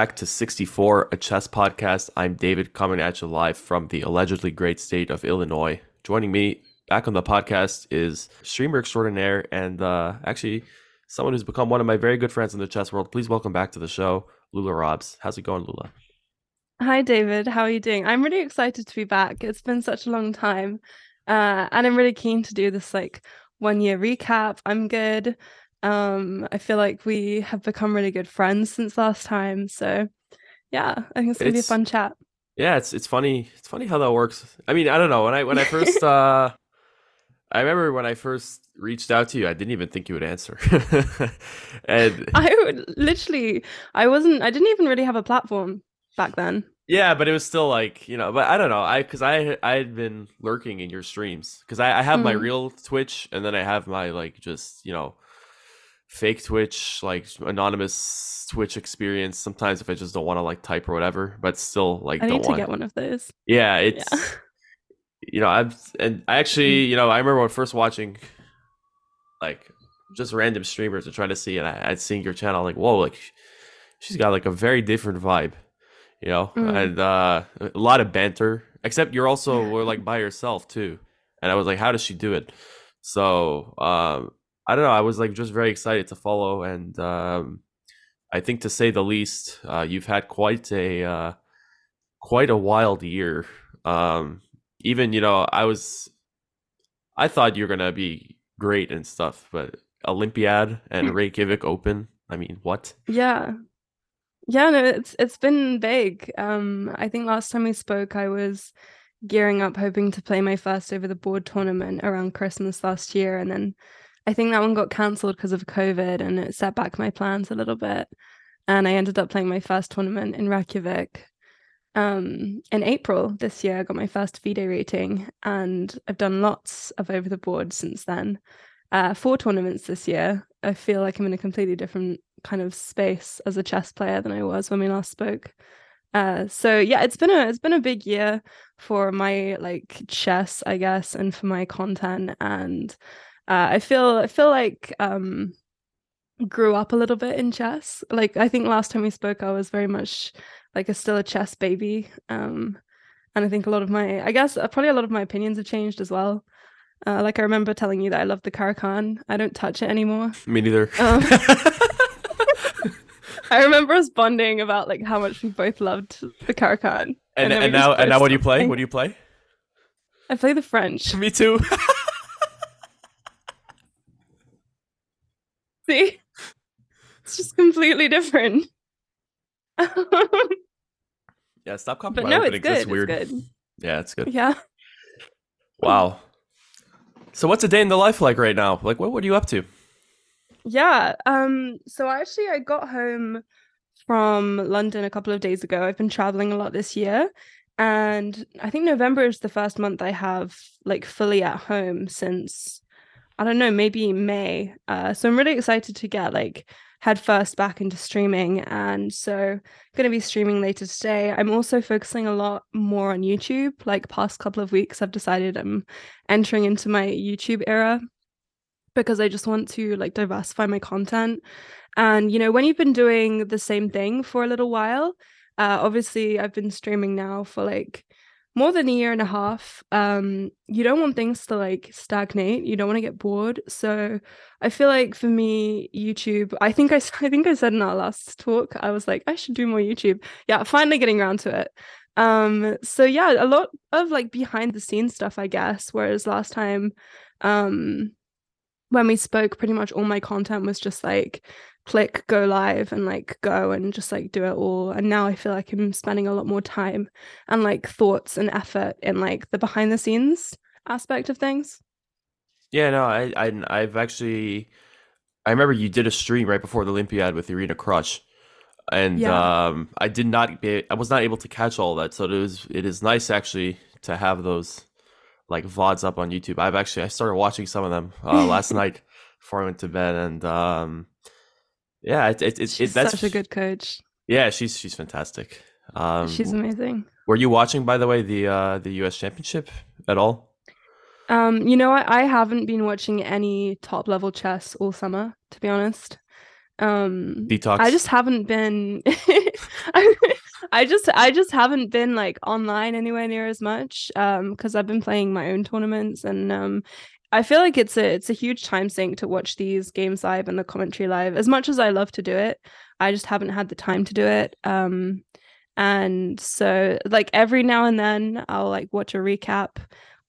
Back to 64, a chess podcast. I'm David, coming at you live from the allegedly great state of Illinois. Joining me back on the podcast is streamer extraordinaire and uh, actually someone who's become one of my very good friends in the chess world. Please welcome back to the show, Lula Robs. How's it going, Lula? Hi, David. How are you doing? I'm really excited to be back. It's been such a long time. Uh, and I'm really keen to do this like one year recap. I'm good. Um, I feel like we have become really good friends since last time. So yeah, I think it's gonna it's, be a fun chat. Yeah, it's it's funny. It's funny how that works. I mean, I don't know. When I when I first uh I remember when I first reached out to you, I didn't even think you would answer. and I would literally I wasn't I didn't even really have a platform back then. Yeah, but it was still like you know, but I don't know. I because I I had been lurking in your streams because I, I have mm. my real Twitch and then I have my like just you know fake Twitch like anonymous Twitch experience. Sometimes if I just don't want to like type or whatever, but still like I need to want... get one of those. Yeah, it's yeah. you know I've and I actually mm. you know I remember when first watching like just random streamers and trying to see and I, I'd seen your channel like whoa like she's got like a very different vibe you know, mm. and uh, a lot of banter. Except you're also were like by yourself too, and I was like, how does she do it? So um, I don't know. I was like just very excited to follow, and um, I think to say the least, uh, you've had quite a uh, quite a wild year. Um, even you know, I was, I thought you're gonna be great and stuff, but Olympiad and Reykjavik Open. I mean, what? Yeah, yeah, no, it's it's been big. Um, I think last time we spoke, I was gearing up, hoping to play my first over the board tournament around Christmas last year, and then I think that one got cancelled because of COVID, and it set back my plans a little bit. And I ended up playing my first tournament in Reykjavik um, in April this year. I got my first FIDE rating, and I've done lots of over the board since then. Uh, four tournaments this year. I feel like I'm in a completely different kind of space as a chess player than I was when we last spoke. Uh, so yeah, it's been a it's been a big year for my like chess, I guess, and for my content. And uh, I feel I feel like um grew up a little bit in chess. Like I think last time we spoke, I was very much like a still a chess baby. Um, and I think a lot of my I guess uh, probably a lot of my opinions have changed as well. Uh, like I remember telling you that I love the Caro-Kann. I don't touch it anymore. Me neither. Um, I remember us bonding about like how much we both loved the Caro-Kann. And, and, and now and now what do you play? What do you play? I play the French. Me too. See? It's just completely different. yeah, stop copying but no, it's good. Weird. It's good. Yeah, it's good. Yeah. Wow. So what's a day in the life like right now? Like what what are you up to? Yeah. Um so actually I got home from London a couple of days ago. I've been traveling a lot this year and I think November is the first month I have like fully at home since I don't know, maybe May. Uh so I'm really excited to get like head first back into streaming and so I'm going to be streaming later today i'm also focusing a lot more on youtube like past couple of weeks i've decided i'm entering into my youtube era because I just want to like diversify my content. And you know, when you've been doing the same thing for a little while, uh, obviously I've been streaming now for like more than a year and a half. Um, you don't want things to like stagnate. You don't want to get bored. So I feel like for me, YouTube. I think I I think I said in our last talk, I was like, I should do more YouTube. Yeah, finally getting around to it. Um, so yeah, a lot of like behind the scenes stuff, I guess. Whereas last time, um, when we spoke, pretty much all my content was just like click, go live, and like go and just like do it all. And now I feel like I'm spending a lot more time and like thoughts and effort in like the behind the scenes aspect of things. Yeah, no, I, I I've actually I remember you did a stream right before the Olympiad with Irina Krush. And yeah. um I did not be I was not able to catch all that. So it was it is nice actually to have those like vods up on YouTube. I've actually I started watching some of them uh, last night before I went to bed, and um, yeah, it, it, it, she's that's such a good coach. Yeah, she's she's fantastic. Um, she's amazing. Were you watching, by the way, the uh, the U.S. Championship at all? Um, you know, I, I haven't been watching any top level chess all summer, to be honest. Um Detox. I just haven't been I just I just haven't been like online anywhere near as much um because I've been playing my own tournaments and um I feel like it's a it's a huge time sink to watch these games live and the commentary live. As much as I love to do it, I just haven't had the time to do it. Um and so like every now and then I'll like watch a recap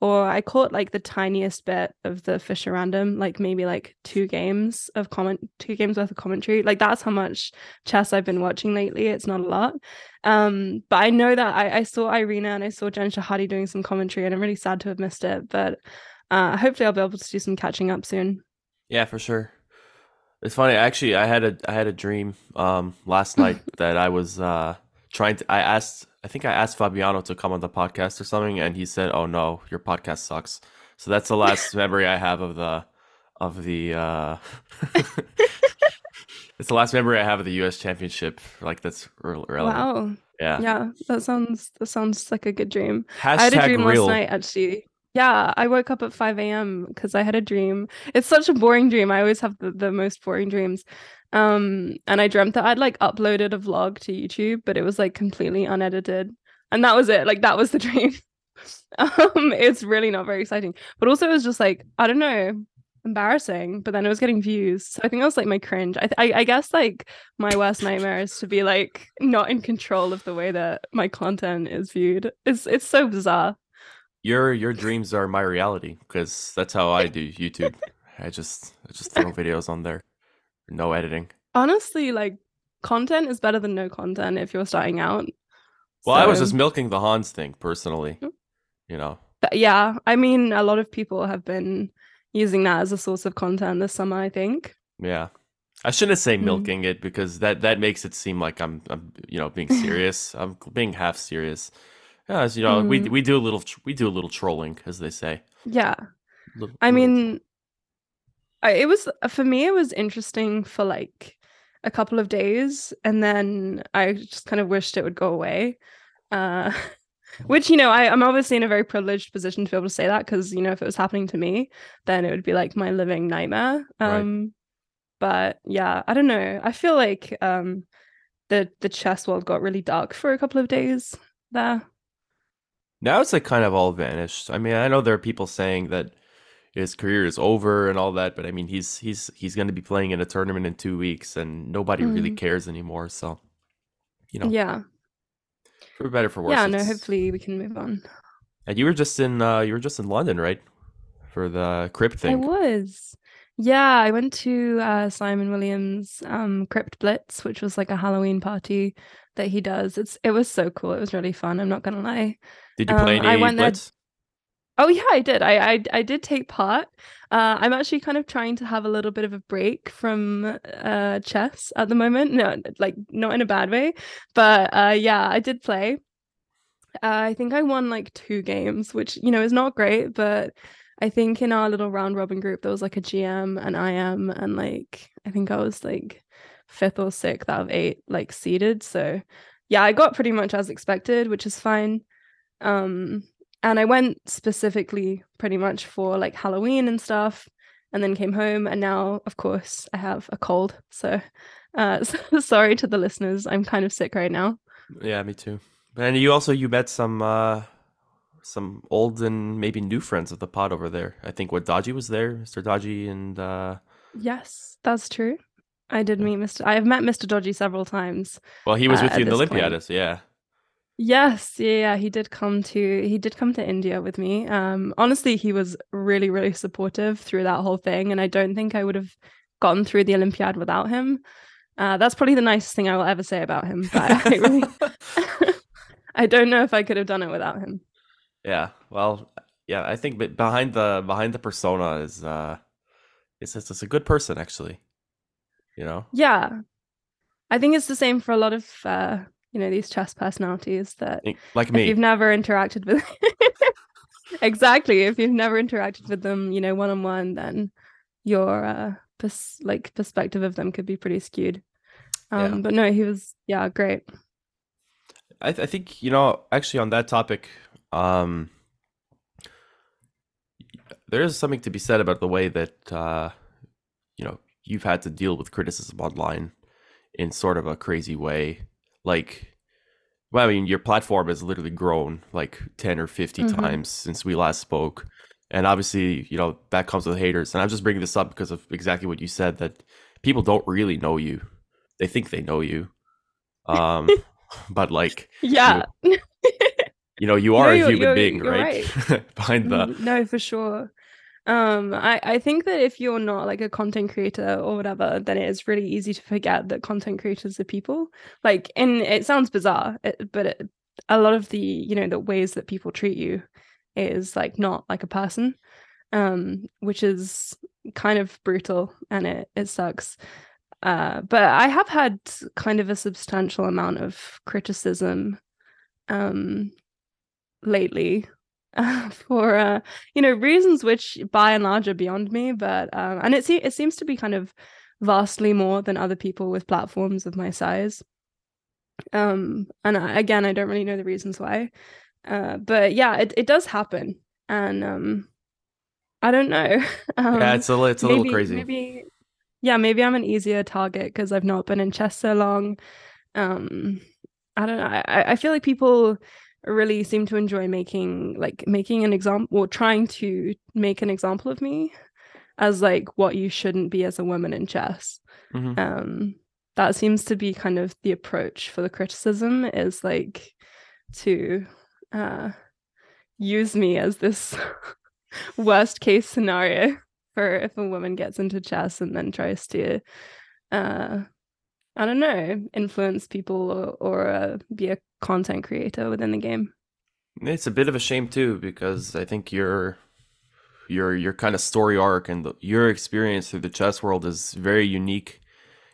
or I caught like the tiniest bit of the Fischer random, like maybe like two games of comment, two games worth of commentary. Like that's how much chess I've been watching lately. It's not a lot, um, but I know that I, I saw Irina and I saw Jen Shahade doing some commentary, and I'm really sad to have missed it. But uh, hopefully, I'll be able to do some catching up soon. Yeah, for sure. It's funny. Actually, I had a I had a dream um last night that I was uh trying to. I asked. I think I asked Fabiano to come on the podcast or something, and he said, "Oh no, your podcast sucks." So that's the last memory I have of the of the. uh It's the last memory I have of the U.S. Championship. Like that's re- relevant. Wow. Yeah. Yeah, that sounds that sounds like a good dream. Hashtag I had a dream real. last night actually. Yeah, I woke up at 5 a.m. because I had a dream. It's such a boring dream. I always have the, the most boring dreams. Um, and I dreamt that I'd like uploaded a vlog to YouTube, but it was like completely unedited. And that was it. Like that was the dream. um, it's really not very exciting. But also it was just like, I don't know, embarrassing. But then it was getting views. So I think that was like my cringe. I, th- I I guess like my worst nightmare is to be like not in control of the way that my content is viewed. It's it's so bizarre. Your your dreams are my reality because that's how I do YouTube. I just I just throw videos on there, no editing. honestly like content is better than no content if you're starting out Well, I was just milking the Hans thing personally. Mm. You know, but yeah i mean a lot of people have been using that as a source of content this summer i think yeah. I shouldn't say Mm. milking it because that that makes it seem like I'm I'm you know being serious. I'm being half serious. Yeah, as you know, we Mm. we do a little we do a little trolling, as they say. yeah Little- i little mean I, it was for me it was interesting for like a couple of days and then i just kind of wished it would go away uh which you know I, i'm obviously in a very privileged position to be able to say that because you know if it was happening to me then it would be like my living nightmare Right. um but yeah i don't know i feel like um the the chess world got really dark for a couple of days there Now it's like kind of all vanished. I mean, I know there are people saying that his career is over and all that, but I mean, he's he's he's going to be playing in a tournament in two weeks, and nobody really Mhm. cares anymore. So, you know, yeah for better for worse. yeah no hopefully we can move on And you were just in uh you were just in London, right? For the crypt thing? I was. Yeah, I went to uh, Simon Williams' um, Crypt Blitz, which was like a Halloween party that he does. It's it was so cool. It was really fun. I'm not gonna lie. Did you play um, any I went there- Oh yeah, I did. I I, I did take part. Uh, I'm actually kind of trying to have a little bit of a break from uh, chess at the moment. No, like not in a bad way, but uh, yeah, I did play. Uh, I think I won like two games, which you know is not great, but I think in our little round robin group there was like a GM and I am, and like I think I was like fifth or sixth out of eight like seeded. So yeah, I got pretty much as expected, which is fine. Um, and I went specifically pretty much for like Halloween and stuff, and then came home, and now of course I have a cold. So uh, sorry to the listeners, I'm kind of sick right now. Yeah, me too. And you also you met some uh some old and maybe new friends of the pod over there. I think what Dodgy was there, Mr. Dodgy and uh Yes, that's true. I did meet Mr. I have met Mr. Dodgy several times. well, he was Uh, with you in the. Olympiads, yeah. Yes, yeah, yeah, he did come to he did come to India with me. Um honestly, he was really really supportive through that whole thing and I don't think I would have gotten through the Olympiad without him. Uh that's probably the nicest thing I will ever say about him, but I really I don't know if I could have done it without him. yeah. Well, yeah, I think behind the behind the persona is uh it's it's, it's a good person actually. You know? Yeah. I think it's the same for a lot of uh you know these chess personalities that Like if you've never interacted with exactly if you've never interacted with them you know one on one then your uh pers- like perspective of them could be pretty skewed um Yeah. but no he was yeah great I, th- I think you know actually on that topic um there is something to be said about the way that uh you know you've had to deal with criticism online in sort of a crazy way. Like, well, I mean, your platform has literally grown like 10 or 50 Mhm. times since we last spoke. And obviously, you know, that comes with haters. And I'm just bringing this up because of exactly what you said that people don't really know you. They think they know you. Um, but like, Yeah. you know, you No, are a human being, you're right? Behind the, Mm, no for sure um i i think that if you're not like a content creator or whatever then it is really easy to forget that content creators are people. Like and it sounds bizarre it, but it, a lot of the you know the ways that people treat you is like not like a person um which is kind of brutal and it it sucks. Uh but i have had kind of a substantial amount of criticism um lately uh, for uh you know reasons which by and large are beyond me but um and it, se- it seems to be kind of vastly more than other people with platforms of my size um and I, again i don't really know the reasons why uh but yeah it, it does happen and um i don't know um, yeah, it's a, it's a little crazy. maybe yeah maybe i'm an easier target because i've not been in chess so long um i don't know I, I feel like people really seem to enjoy making like making an example or trying to make an example of me as like what you shouldn't be as a woman in chess Mhm. um that seems to be kind of the approach for the criticism is like to uh use me as this worst case scenario for if a woman gets into chess and then tries to uh i don't know influence people or, or uh, be a content creator within the game It's a bit of a shame too because I think your your your kind of story arc and the, your experience through the chess world is very unique.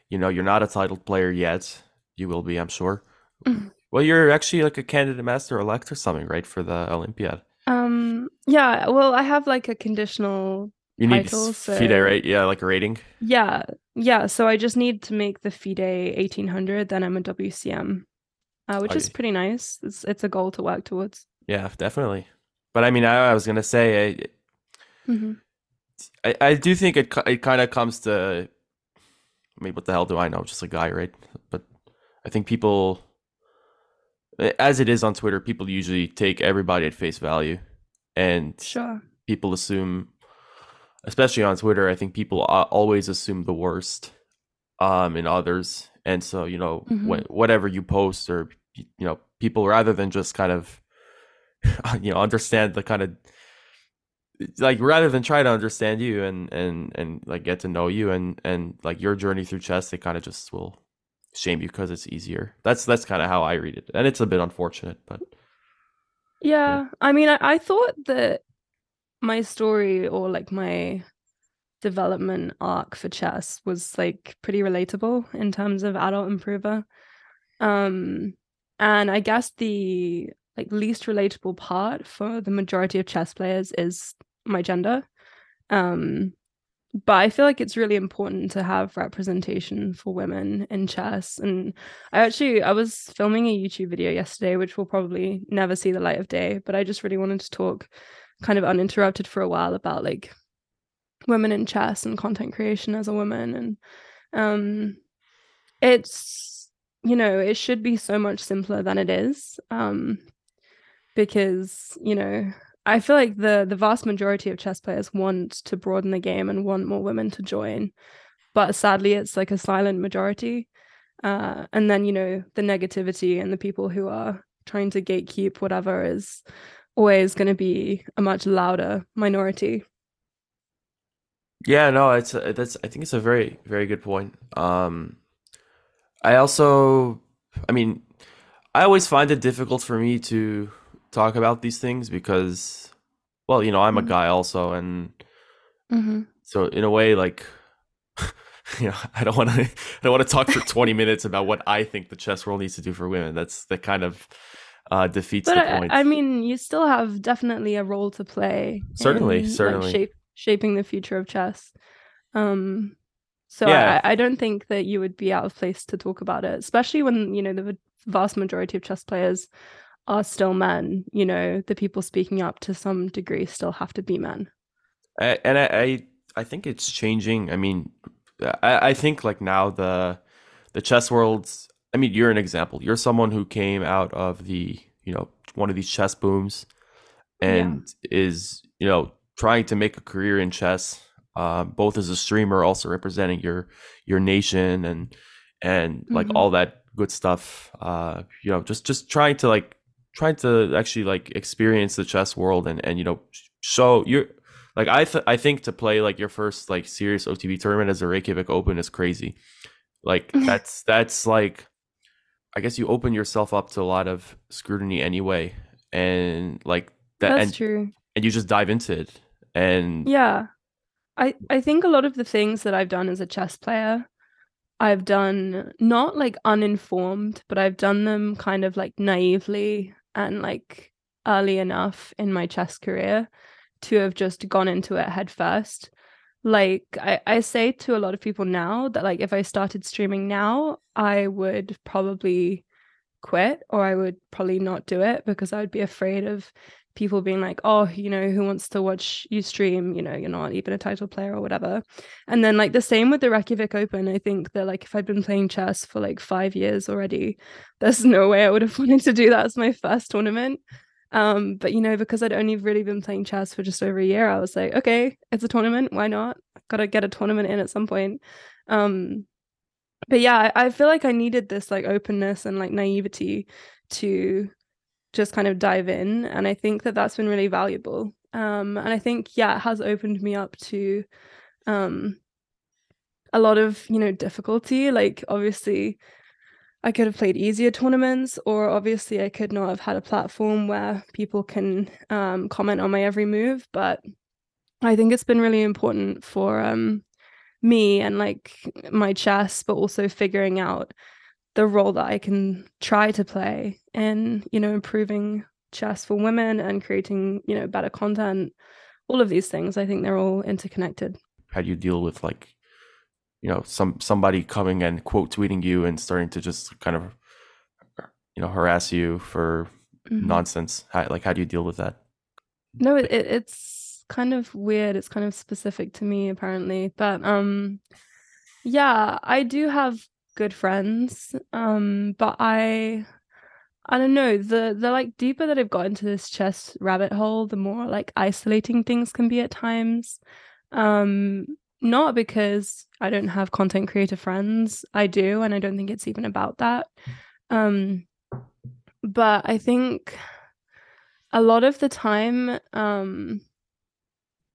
You know, you're not a titled player yet. You will be, I'm sure. Mhm. Well, you're actually like a candidate master elect or something, right, for the Olympiad. um yeah well i have like a conditional You need Title, s- FIDE, so- right? Yeah, like a rating. yeah yeah so i just need to make the fide 1800 then i'm a wcm uh, which Oh, is pretty nice it's, it's a goal to work towards Yeah, definitely. But I mean, I, I was gonna say, I, Mhm. I, I do think it it kind of comes to. I mean, what the hell do I know? Just a guy, right? But I think people, as it is on Twitter, people usually take everybody at face value, and sure people assume, especially on Twitter, I think people always assume the worst, um, in others, and so you know, Mhm. wh- whatever you post or you know, people rather than just kind of, you know, understand the kind of like rather than try to understand you and and and like get to know you and and like your journey through chess they kind of just will shame you because it's easier. That's that's kind of how i read it. And it's a bit unfortunate but Yeah, I mean, I, I thought that my story or like my development arc for chess was like pretty relatable in terms of adult improver. Um, and I guess the like least relatable part for the majority of chess players is my gender. Um, but I feel like it's really important to have representation for women in chess. And I actually I was filming a YouTube video yesterday, which will probably never see the light of day, but I just really wanted to talk kind of uninterrupted for a while about like women in chess and content creation as a woman. And um it's you know, it should be so much simpler than it is. Um because, you know, I feel like the the vast majority of chess players want to broaden the game and want more women to join. But sadly it's like a silent majority. Uh, and then you know the negativity and the people who are trying to gatekeep whatever is always going to be a much louder minority yeah no it's a, that's i think it's a very very good point um i also i mean i always find it difficult for me to talk about these things because well you know i'm a Mhm. guy also and mm-hmm. So in a way, like, you know, I don't want to, I don't want to talk for twenty minutes about what I think the chess world needs to do for women. That's that kind of uh, defeats but the I, point. I mean you still have definitely a role to play Certainly, in, like, certainly. shape, shaping the future of chess um so Yeah. I, I don't think that you would be out of place to talk about it especially when you know the vast majority of chess players are still men you know the people speaking up to some degree still have to be men I- and I, I, I think it's changing. I mean, I, I think like now the the chess world's I mean, you're an example. You're someone who came out of the, you know, one of these chess booms and yeah. is, you know, trying to make a career in chess, uh, both as a streamer, also representing your your nation and and like mm-hmm. all that good stuff. Uh, you know, just just trying to like trying to actually like experience the chess world and and you know show you like I th- I think to play like your first like serious OTB tournament as a Reykjavik Open is crazy. Like that's that's like I guess you open yourself up to a lot of scrutiny anyway, and like that. That's and, true. And you just dive into it, and yeah, I I think a lot of the things that I've done as a chess player, I've done not like uninformed, but I've done them kind of like naively and like early enough in my chess career to have just gone into it head first like I, I say to a lot of people now that like if i started streaming now i would probably quit or i would probably not do it because i would be afraid of people being like oh you know who wants to watch you stream you know you're not even a title player or whatever and then like the same with the reykjavik open i think that like if i'd been playing chess for like five years already there's no way i would have wanted to do that as my first tournament um, but you know, because I'd only really been playing chess for just over a year, I was like, okay, it's a tournament. Why not? Gotta get a tournament in at some point. Um, but yeah, I, I feel like I needed this like openness and like naivety to just kind of dive in. And I think that that's been really valuable. Um, and I think, yeah, it has opened me up to um, a lot of, you know, difficulty. Like, obviously, I could have played easier tournaments, or obviously I could not have had a platform where people can um, comment on my every move. But I think it's been really important for um, me and like my chess, but also figuring out the role that I can try to play in, you know, improving chess for women and creating, you know, better content. All of these things, I think they're all interconnected. How do you deal with like you know some somebody coming and quote tweeting you and starting to just kind of you know harass you for mm-hmm. nonsense how, like how do you deal with that no it, it's kind of weird it's kind of specific to me apparently but um yeah i do have good friends um but i i don't know the the like deeper that i've got into this chess rabbit hole the more like isolating things can be at times um not because I don't have content creator friends. I do, and I don't think it's even about that. Um, but I think a lot of the time, um,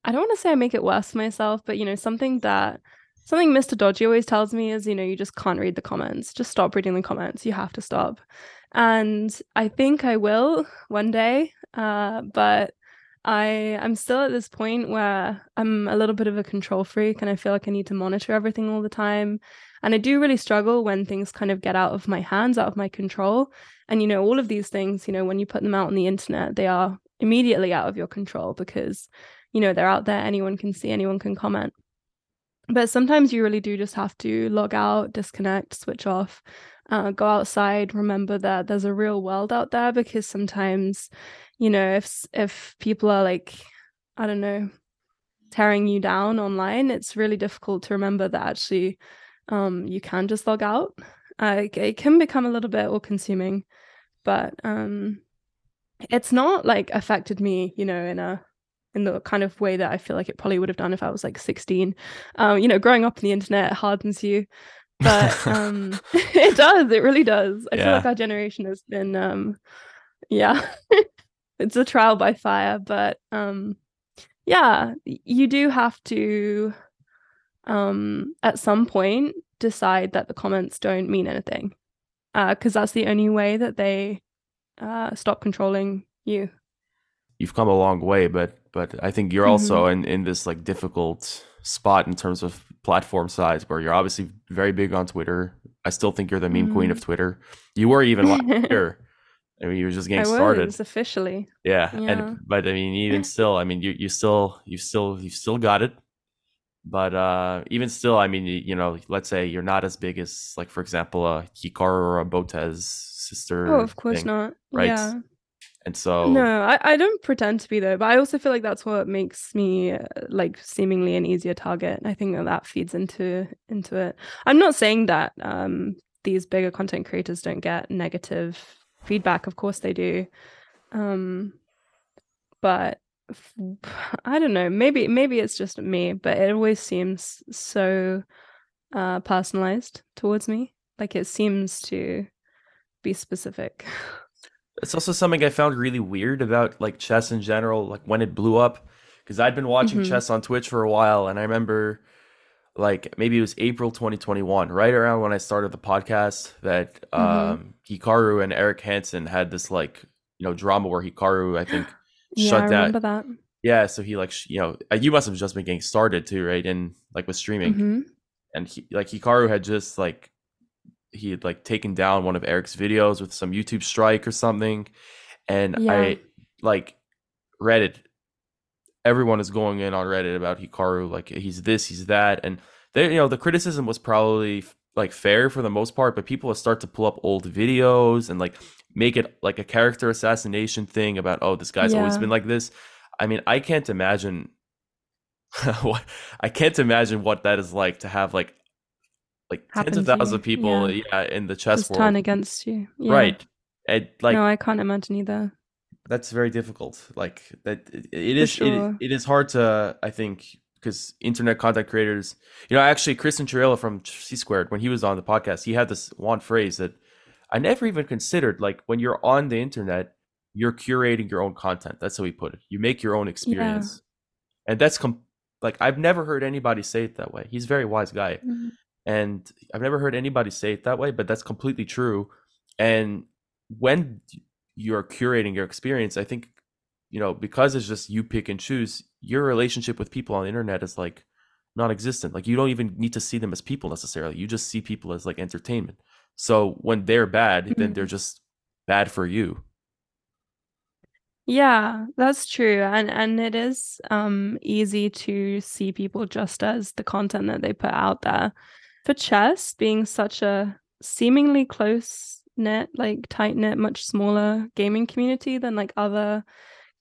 I don't want to say I make it worse for myself, but you know, something that something Mr. Dodgy always tells me is, you know, you just can't read the comments. Just stop reading the comments. You have to stop. And I think I will one day. Uh, but I am still at this point where I'm a little bit of a control freak and I feel like I need to monitor everything all the time. And I do really struggle when things kind of get out of my hands, out of my control. And, you know, all of these things, you know, when you put them out on the internet, they are immediately out of your control because, you know, they're out there, anyone can see, anyone can comment. But sometimes you really do just have to log out, disconnect, switch off, uh, go outside, remember that there's a real world out there because sometimes you know if if people are like i don't know tearing you down online it's really difficult to remember that actually um you can just log out. Uh, it can become a little bit all consuming but um it's not like affected me you know in a in the kind of way that I feel like it probably would have done if I was like 16. Um, you know, growing up on the internet hardens you, but um, it does. It really does. I yeah. feel like our generation has been, um, yeah, it's a trial by fire but um yeah you do have to um at some point decide that the comments don't mean anything uh because that's the only way that they uh stop controlling you you've come a long way but but i think you're also mm-hmm. in in this like difficult spot in terms of platform size where you're obviously very big on twitter i still think you're the meme mm-hmm. queen of twitter you were even last year I mean, you were just getting I started. Was, officially. Yeah. yeah. And but I mean, even still, I mean, you you still you still you still got it. But uh even still, I mean, you, you know, let's say you're not as big as like for example, a Hikaru or a Botez sister. Oh, of course thing, not. Right. Yeah. And so No, I, I don't pretend to be though, but I also feel like that's what makes me uh, like seemingly an easier target. I think that that feeds into into it. I'm not saying that um these bigger content creators don't get negative feedback. Of course they do. Um but I don't know. Maybe maybe it's just me, but it always seems so uh personalized towards me. Like it seems to be specific. it's also something I found really weird about like chess in general, like when it blew up, because I'd been watching Mhm. chess on Twitch for a while, and I remember like maybe it was April 2021, right around when I started the podcast, that Mhm. um Hikaru and Eric Hansen had this like you know drama where Hikaru I think Yeah, I shut down. remember that. Yeah, so he like you know uh, you must have just been getting started too, right? And like with streaming, hmm and he like Hikaru had just like he had like taken down one of Eric's videos with some YouTube strike or something, and Yeah. I like Reddit. Everyone is going in on Reddit about Hikaru, like he's this, he's that, and they, you know, the criticism was probably like fair for the most part, but people start to pull up old videos and like make it like a character assassination thing about, oh, this guy's always been like this. I mean, I can't imagine what I can't imagine what that is like to have like like tens of thousands of people yeah. yeah. in the chess Just world turn against you. Yeah. right and like no, I can't imagine either. that's very difficult like that it, it is sure. it, it is hard to i think because internet content creators you know actually Cristian Chirila from c squared when he was on the podcast he had this one phrase that i never even considered like when you're on the internet you're curating your own content that's how he put it you make your own experience and that's com- like i've never heard anybody say it that way he's a very wise guy Mhm. And I've never heard anybody say it that way, but that's completely true. And when you're curating your experience, I think you know because it's just you pick and choose. Your relationship with people on the internet is like non-existent. Like you don't even need to see them as people necessarily. You just see people as like entertainment. So when they're bad, then Mhm. they're just bad for you. Yeah, that's true. And and it is um easy to see people just as the content that they put out there. For chess being such a seemingly close knit, like tight knit, much smaller gaming community than like other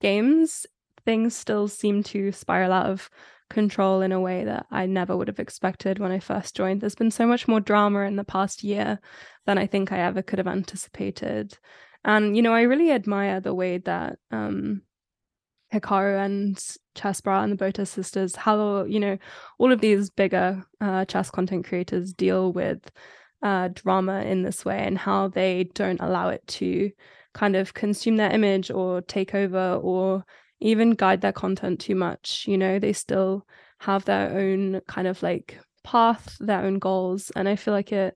games, things still seem to spiral out of control in a way that I never would have expected when I first joined. There's been so much more drama in the past year than I think I ever could have anticipated. And you know, I really admire the way that um Hikaru and Chessbrah and the Botez sisters, how you know, all of these bigger uh, chess content creators deal with uh, drama in this way and how they don't allow it to kind of consume their image or take over or even guide their content too much. You know, they still have their own kind of like path, their own goals, and I feel like it.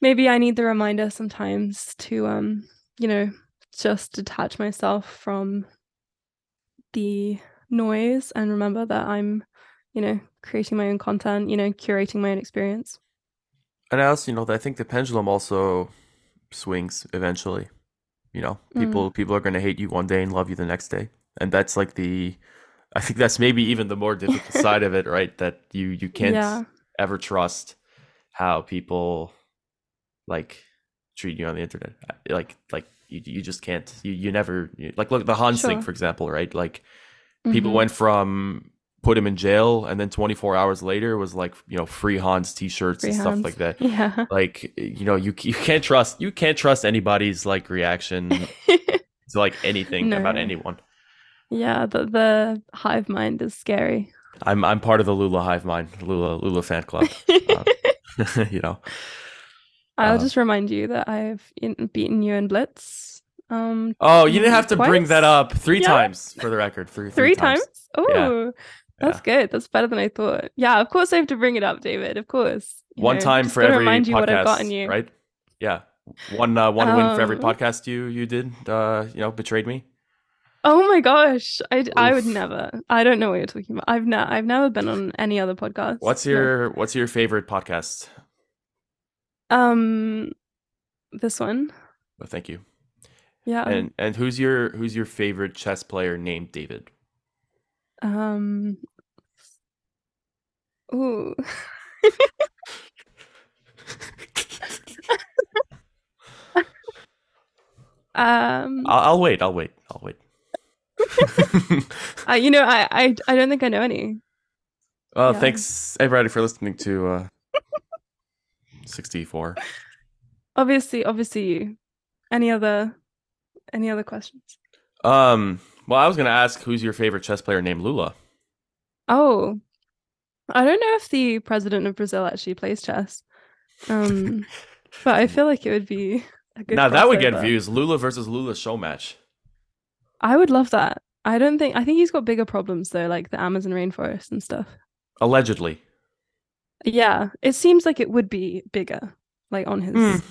Maybe I need the reminder sometimes to, um, you know, just detach myself from the noise and remember that I'm, you know, creating my own content, you know, curating my own experience. And I also, you know, I think the pendulum also swings eventually. You know, Mm. people people are going to hate you one day and love you the next day, and that's like the, I think that's maybe even the more difficult side of it, right? That you you can't Yeah. ever trust how people like treat you on the internet. Like like you you just can't. You you never you, like look the Hans thing for example, right? Like people Mhm. went from put him in jail and then 24 hours later was like you know free Hans t-shirts Free and stuff hands. like that Yeah. like you know you you can't trust you can't trust anybody's like reaction to like anything about anyone yeah, the the hive mind is scary. i'm i'm part of the lula hive mind lula lula fan club you know I'll uh, just remind you that I've in- beaten you in Blitz. Um, oh you didn't have to bring that up three Yeah. times for the record three three times. Oh, Yeah. that's good. That's better than I thought. Yeah, of course I have to bring it up, David. Of course. You one know, time for every remind you what I've podcast gotten you. right yeah one uh, one win for every Um, podcast you you did uh you know betrayed me Oh my gosh, I I would never. I don't know what you're talking about. I've ne- I've never been on any other podcast. what's No. your what's your favorite podcast um this one? well, thank you Yeah. and and who's your who's your favorite chess player named david um. Ooh. Um, I'll, I'll wait. I'll wait. I'll wait. uh, you know, I, I I don't think I know any. well, Yeah. thanks everybody for listening to uh, 64. Obviously, obviously you. Any other any other questions? Um, well, I was gonna ask who's your favorite chess player named Lula. Oh, I don't know if the president of Brazil actually plays chess. Um, but I feel like it would be a good. now that would get views. Lula versus Lula show match. I would love that. I don't think. I think he's got bigger problems though, like the Amazon rainforest and stuff. Allegedly. Yeah, it seems like it would be bigger, like on his Hmm.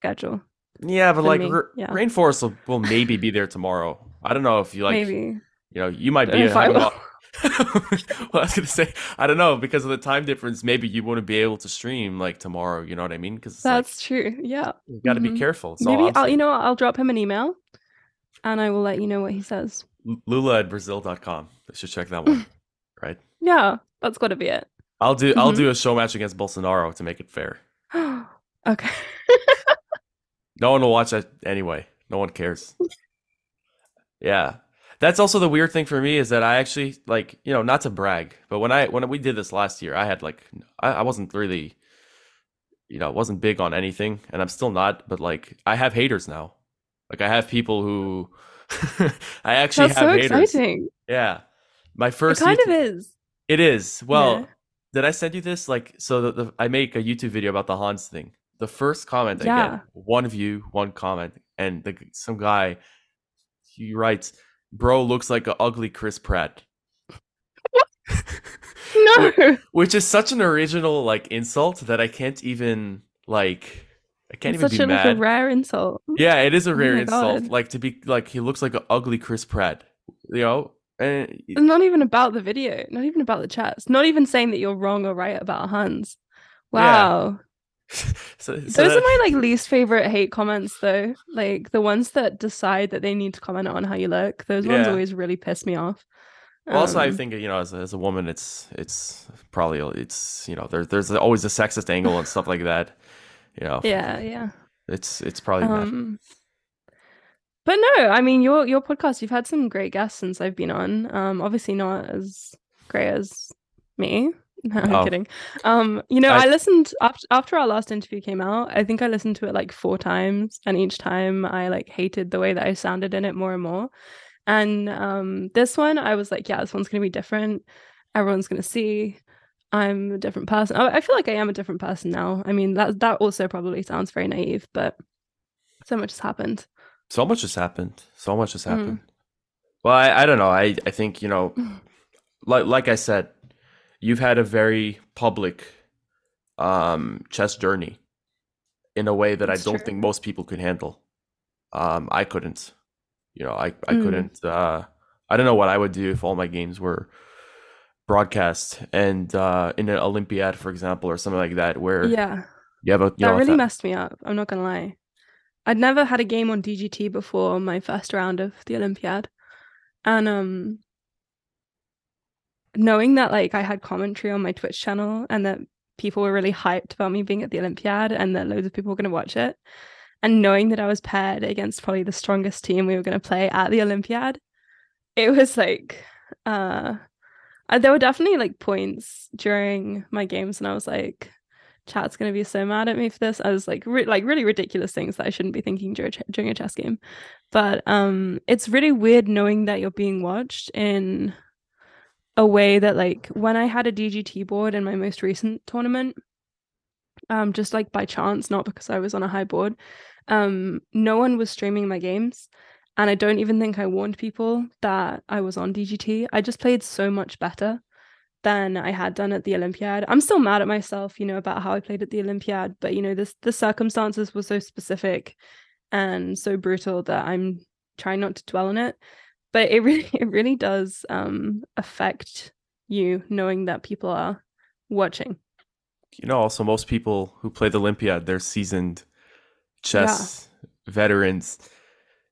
schedule. Yeah, but like yeah. Rainforest will, will maybe be there tomorrow. I don't know if you like. Maybe. You know, you might be. if I will. well, I was gonna say, I don't know because of the time difference. Maybe you wouldn't be able to stream like tomorrow. You know what I mean? Because That's true. Yeah. you got to be mhm. careful. All Maybe I'll. You know, I'll drop him an email, and I will let you know what he says. Lula at Brazil.com. I should check that one. right. Yeah, that's got to be it. I'll do. I'll Mhm. do a show match against Bolsonaro to make it fair. okay. No one will watch that anyway. No one cares. yeah. That's also the weird thing for me is that I actually like, you know, not to brag, but when I when we did this last year, I had like I, I wasn't really you know, wasn't big on anything, and I'm still not, but like I have haters now. Like I have people who I actually That's have so haters. exciting. Yeah. My It first kind YouTube- of is. it is. Well, Yeah. Did I send you this? Like, so the, the, I make a YouTube video about the Hans thing. The first comment I get, one view, one comment, and the, some guy, he writes, "Bro looks like a ugly Chris Pratt," No. which is such an original like insult that I can't even like, I can't It's even such be a, like, mad. a rare insult. yeah, it is a Oh rare my insult. God. Like to be like he looks like an ugly Chris Pratt, you know. And It's not even about the video, not even about the chats, not even saying that you're wrong or right about Hans. Yeah. Wow. so, so Those that- are my like least favorite hate comments though. Like the ones that decide that they need to comment on how you look. Those ones always really piss me off. Well, also, I Um, think you know, as a, as a woman, it's it's probably it's you know, there's there's always a sexist angle and stuff like that. You know, Yeah, yeah. it's it's probably. Um but no, I mean your your podcast, you've had some great guests since I've been on. Um obviously not as great as me. No, I'm Oh. kidding. Um, you know, I- I, listened after after our last interview came out, I think I listened to it like four times, and each time I like hated the way that I sounded in it more and more. And um this one I was like, yeah, this one's gonna be different. Everyone's gonna see I'm a different person. I, I feel like I am a different person now. I mean, that that also probably sounds very naive, but so much has happened. So much has happened. So much has Mm. happened. Well, I, I don't know. I I think you know, like like I said, you've had a very public um chess journey in a way that That's I don't true. think most people could handle. Um, I couldn't. You know, I I Mm. couldn't. Uh, I don't know what I would do if all my games were broadcast and uh in an Olympiad, for example, or something like that, where Yeah. you have a you that know really messed me up. I'm not gonna lie. I'd never had a game on DGT before my first round of the Olympiad. And um knowing that like I had commentary on my Twitch channel and that people were really hyped about me being at the Olympiad and that loads of people were gonna watch it. And knowing that I was paired against probably the strongest team we were gonna play at the Olympiad, it was like uh uh, there were definitely like points during my games and I was like, chat's gonna be so mad at me for this. I was like, re- like really ridiculous things that I shouldn't be thinking during, ch- during a chess game. But um, it's really weird knowing that you're being watched in a way that like when I had a DGT board in my most recent tournament, um, just like by chance, not because I was on a high board, um, no one was streaming my games. And I don't even think I warned people that I was on DGT. I just played so much better than I had done at the Olympiad. I'm still mad at myself, you know, about how I played at the Olympiad, but you know, this the circumstances were so specific and so brutal that I'm trying not to dwell on it. But it really it really does um affect you knowing that people are watching. you know, also most people who play the Olympiad, they're seasoned chess veterans,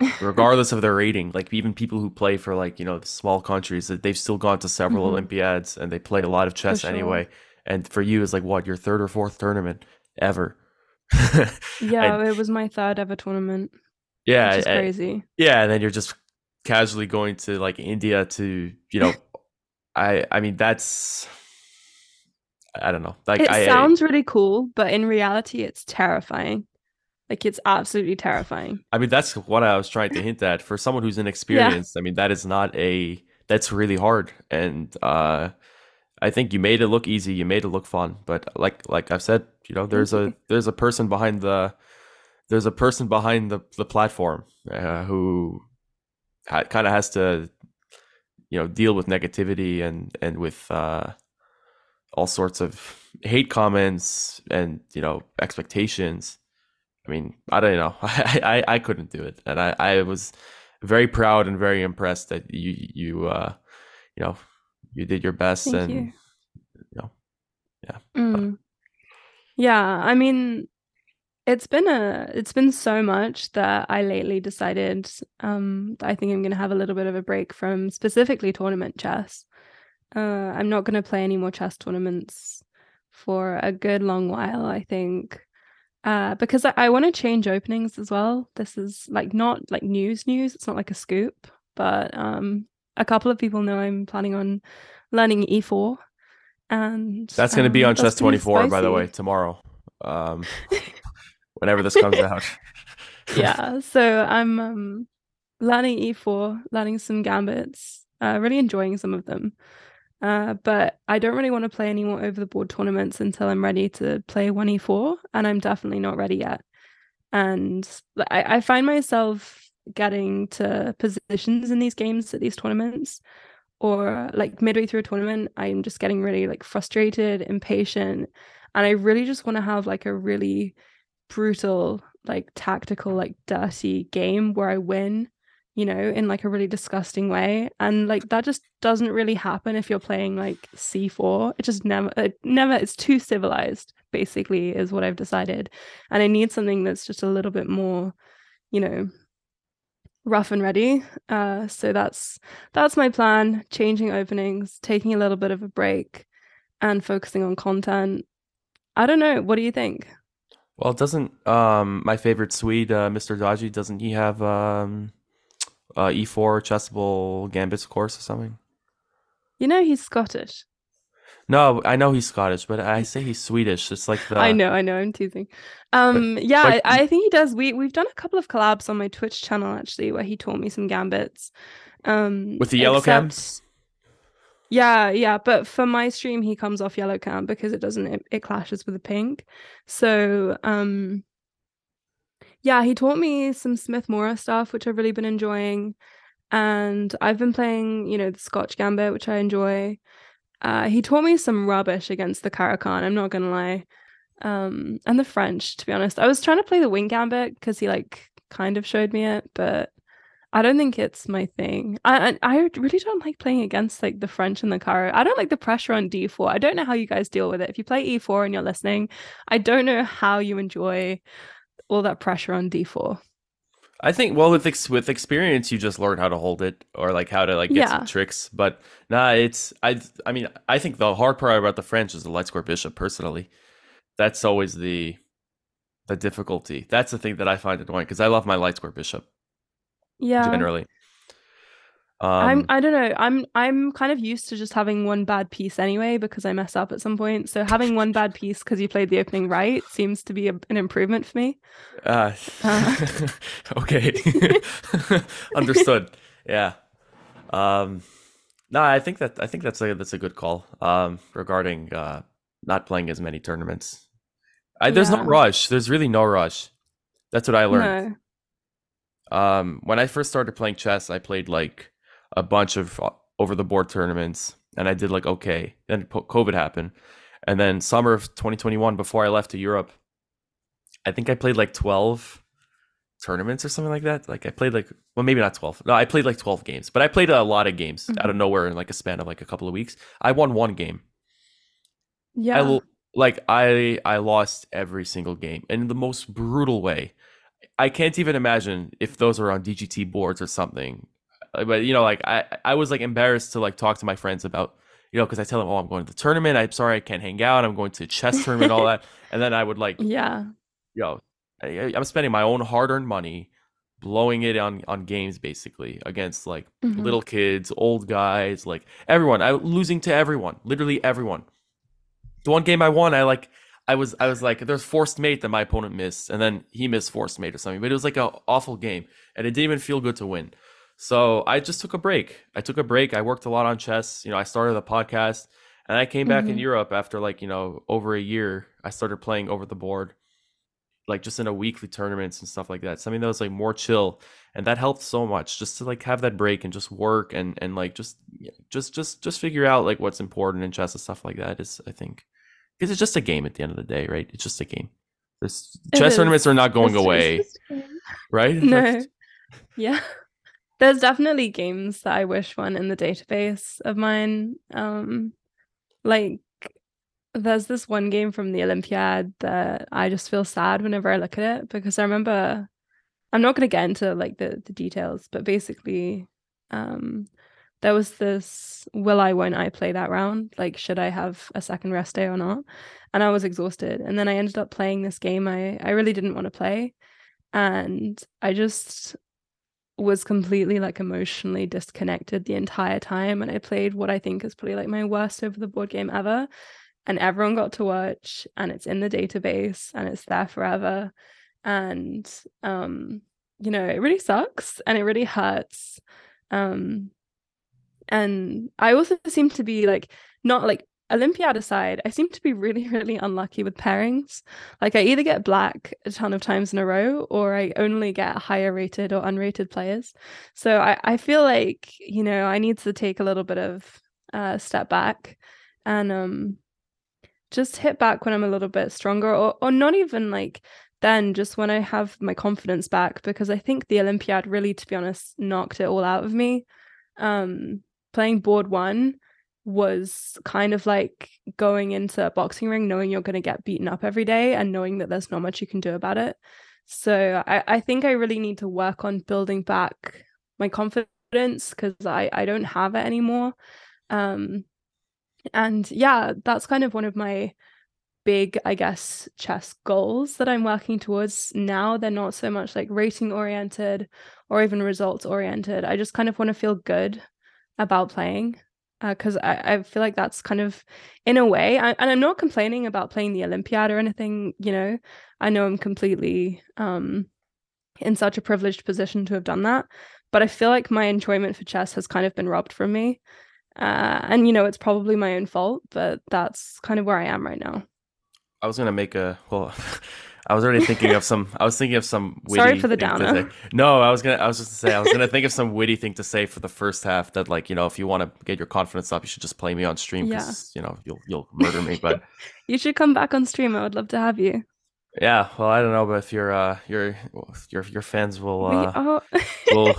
regardless of their rating. Like even people who play for like you know small countries, that they've still gone to several Mhm. Olympiads and they play a lot of chess sure. anyway. And for you, it's like what your third or fourth tournament ever. Yeah, it was my third ever tournament. Yeah, is eh, crazy. yeah, and then you're just casually going to like India to, you know, I I mean that's I don't know. Like It I I- sounds really cool, but in reality, it's terrifying. Like it's absolutely terrifying. I mean, that's what I was trying to hint at. For someone who's inexperienced, I mean, that is not a that's really hard. And uh I think you made it look easy, you made it look fun. But like like I've said, you know, there's a there's a person behind the there's a person behind the the platform uh, who ha- kind of has to you know deal with negativity and and with uh all sorts of hate comments and you know expectations I mean, I don't know. I, I, I couldn't do it, and I, I was very proud and very impressed that you you uh you know you did your best Thank and you. know, Mm. Yeah, I mean, it's been a it's been so much that I lately decided um I think I'm gonna have a little bit of a break from specifically tournament chess. Uh, I'm not gonna play any more chess tournaments for a good long while, I think. Uh, because I, I want to change openings as well. This is like not like news news. It's not like a scoop, but um, a couple of people know I'm planning on learning E4, and that's going to be um, on that's Chess pretty 24 by the way tomorrow, um, whenever this comes out. yeah so i'm um learning e4 learning some gambits uh really enjoying some of them uh but i don't really want to play any more over the board tournaments until i'm ready to play 1e4 and i'm definitely not ready yet. And I find myself getting to positions in these games at these tournaments or like midway through a tournament i'm just getting really like frustrated impatient and i really just want to have like a really brutal like tactical like dirty game where i win you know in like a really disgusting way. And like that just doesn't really happen if you're playing like c4 it just never it never it's too civilized basically is what i've decided. And i need something that's just a little bit more you know rough and ready. Uh so that's that's my plan changing openings taking a little bit of a break and focusing on content. I don't know. What do you think? Well, doesn't um my favorite Swede, uh, Mr. Dodgy, doesn't he have um uh E4 chessable gambits course or something? you know he's scottish No, I know he's Scottish, but I say he's Swedish. It's like the I know, I know, I'm teasing. Um, yeah, like- I, I think he does. We we've done a couple of collabs on my Twitch channel actually, where he taught me some gambits. Um, With the yellow cam? Yeah, yeah, but for my stream, he comes off yellow cam because it doesn't it, it clashes with the pink. So, um, yeah, he taught me some Smith-Morra stuff, which I've really been enjoying, and I've been playing, you know, the Scotch Gambit, which I enjoy. Uh, he taught me some rubbish against the Caro-Kann. I'm not gonna lie um and the french to be honest i was trying to play the wing gambit because he like kind of showed me it but i don't think it's my thing i i, I really don't like playing against like the french and the caro i don't like the pressure on d4 i don't know how you guys deal with it if you play e4 and you're listening i don't know how you enjoy all that pressure on d4 I think well with ex- with experience you just learn how to hold it or like how to like get Yeah. some tricks. But nah, it's I I mean I think the hard part about the French is the light square bishop. Personally, that's always the the difficulty. That's the thing that I find annoying because I love my light square bishop yeah generally. I'm Um, I don't know. I'm I'm kind of used to just having one bad piece anyway because I mess up at some point. So having one bad piece because you played the opening right seems to be a, an improvement for me. uh, Uh. okay, understood. Yeah. Um, no, I think that I think that's a that's a good call. Um, regarding uh not playing as many tournaments. I, there's no rush. There's really no rush. That's what I learned. No. Um, when I first started playing chess, I played like a bunch of uh, over the board tournaments, and I did like okay. Then COVID happened, and then summer of 2021, before I left to Europe, I think I played like 12 tournaments or something like that. Like I played like well, maybe not 12. No, I played like 12 games, but I played a lot of games mm-hmm. out of nowhere in like a span of like a couple of weeks. I won one game. Yeah. I like I I lost every single game in the most brutal way. I can't even imagine if those are on DGT boards or something. Uh, But you know, like I I was like embarrassed to like talk to my friends about you know because I tell them, oh, I'm going to the tournament. I'm sorry I can't hang out. I'm going to chess tournament, all that, and then I would like yeah. yo, I, I'm spending my own hard-earned money, blowing it on on games basically against like Mhm. little kids, old guys, like everyone. I losing to everyone, literally everyone. The one game I won, I like I was I was like there's forced mate that my opponent missed, and then he missed forced mate or something. But it was like an awful game, and it didn't even feel good to win. So I just took a break. I took a break. I worked a lot on chess. You know, I started a podcast, and I came back in Mhm. Europe after like you know over a year. I started playing over the board, like just in a weekly tournaments and stuff like that. Something that was like more chill, and that helped so much just to like have that break and just work and and like just just just just figure out like what's important in chess and stuff like that. Is I think because it's just a game at the end of the day, right? It's just a game. This chess tournaments are not going It's away, it's just a game. right? No. Yeah. There's definitely games that I wish weren't in the database of mine. Um like there's this one game from the Olympiad that I just feel sad whenever I look at it because I remember I'm not gonna get into like the, the details, but basically um there was this will I won't I play that round? Like should I have a second rest day or not? And I was exhausted. And then I ended up playing this game I, I really didn't want to play. And I just was completely like emotionally disconnected the entire time and I played what I think is probably like my worst over the board game ever and everyone got to watch and it's in the database and it's there forever and um you know it really sucks and it really hurts um and I also seem to be like not like Olympiad aside, I seem to be really, really unlucky with pairings. Like I either get black a ton of times in a row, or I only get higher rated or unrated players. So I, I feel like, you know, I need to take a little bit of uh step back and um just hit back when I'm a little bit stronger, or or not even like then just when I have my confidence back, because I think the Olympiad really, to be honest, knocked it all out of me. Um playing board one was kind of like going into a boxing ring knowing you're going to get beaten up every day and knowing that there's not much you can do about it. So i, I think i really need to work on building back my confidence because I, I don't have it anymore. Um and yeah that's kind of one of my big i guess chess goals that i'm working towards now. They're not so much like rating oriented or even results oriented. I just kind of want to feel good about playing because I, I feel like that's kind of in a way I, and i'm not complaining about playing the olympiad or anything you know i know i'm completely um in such a privileged position to have done that but i feel like my enjoyment for chess has kind of been robbed from me uh, and you know it's probably my own fault but that's kind of where i am right now I was gonna make a well. I was already thinking of some. I was thinking of some. Witty Sorry for the downer. No, I was gonna. I was just to say. I was gonna think of some witty thing to say for the first half. That like you know, if you want to get your confidence up, you should just play me on stream Yeah. you know you'll you'll murder me. But you should come back on stream i would love to have you yeah, well, I don't know, but if your uh your your your fans will uh oh, will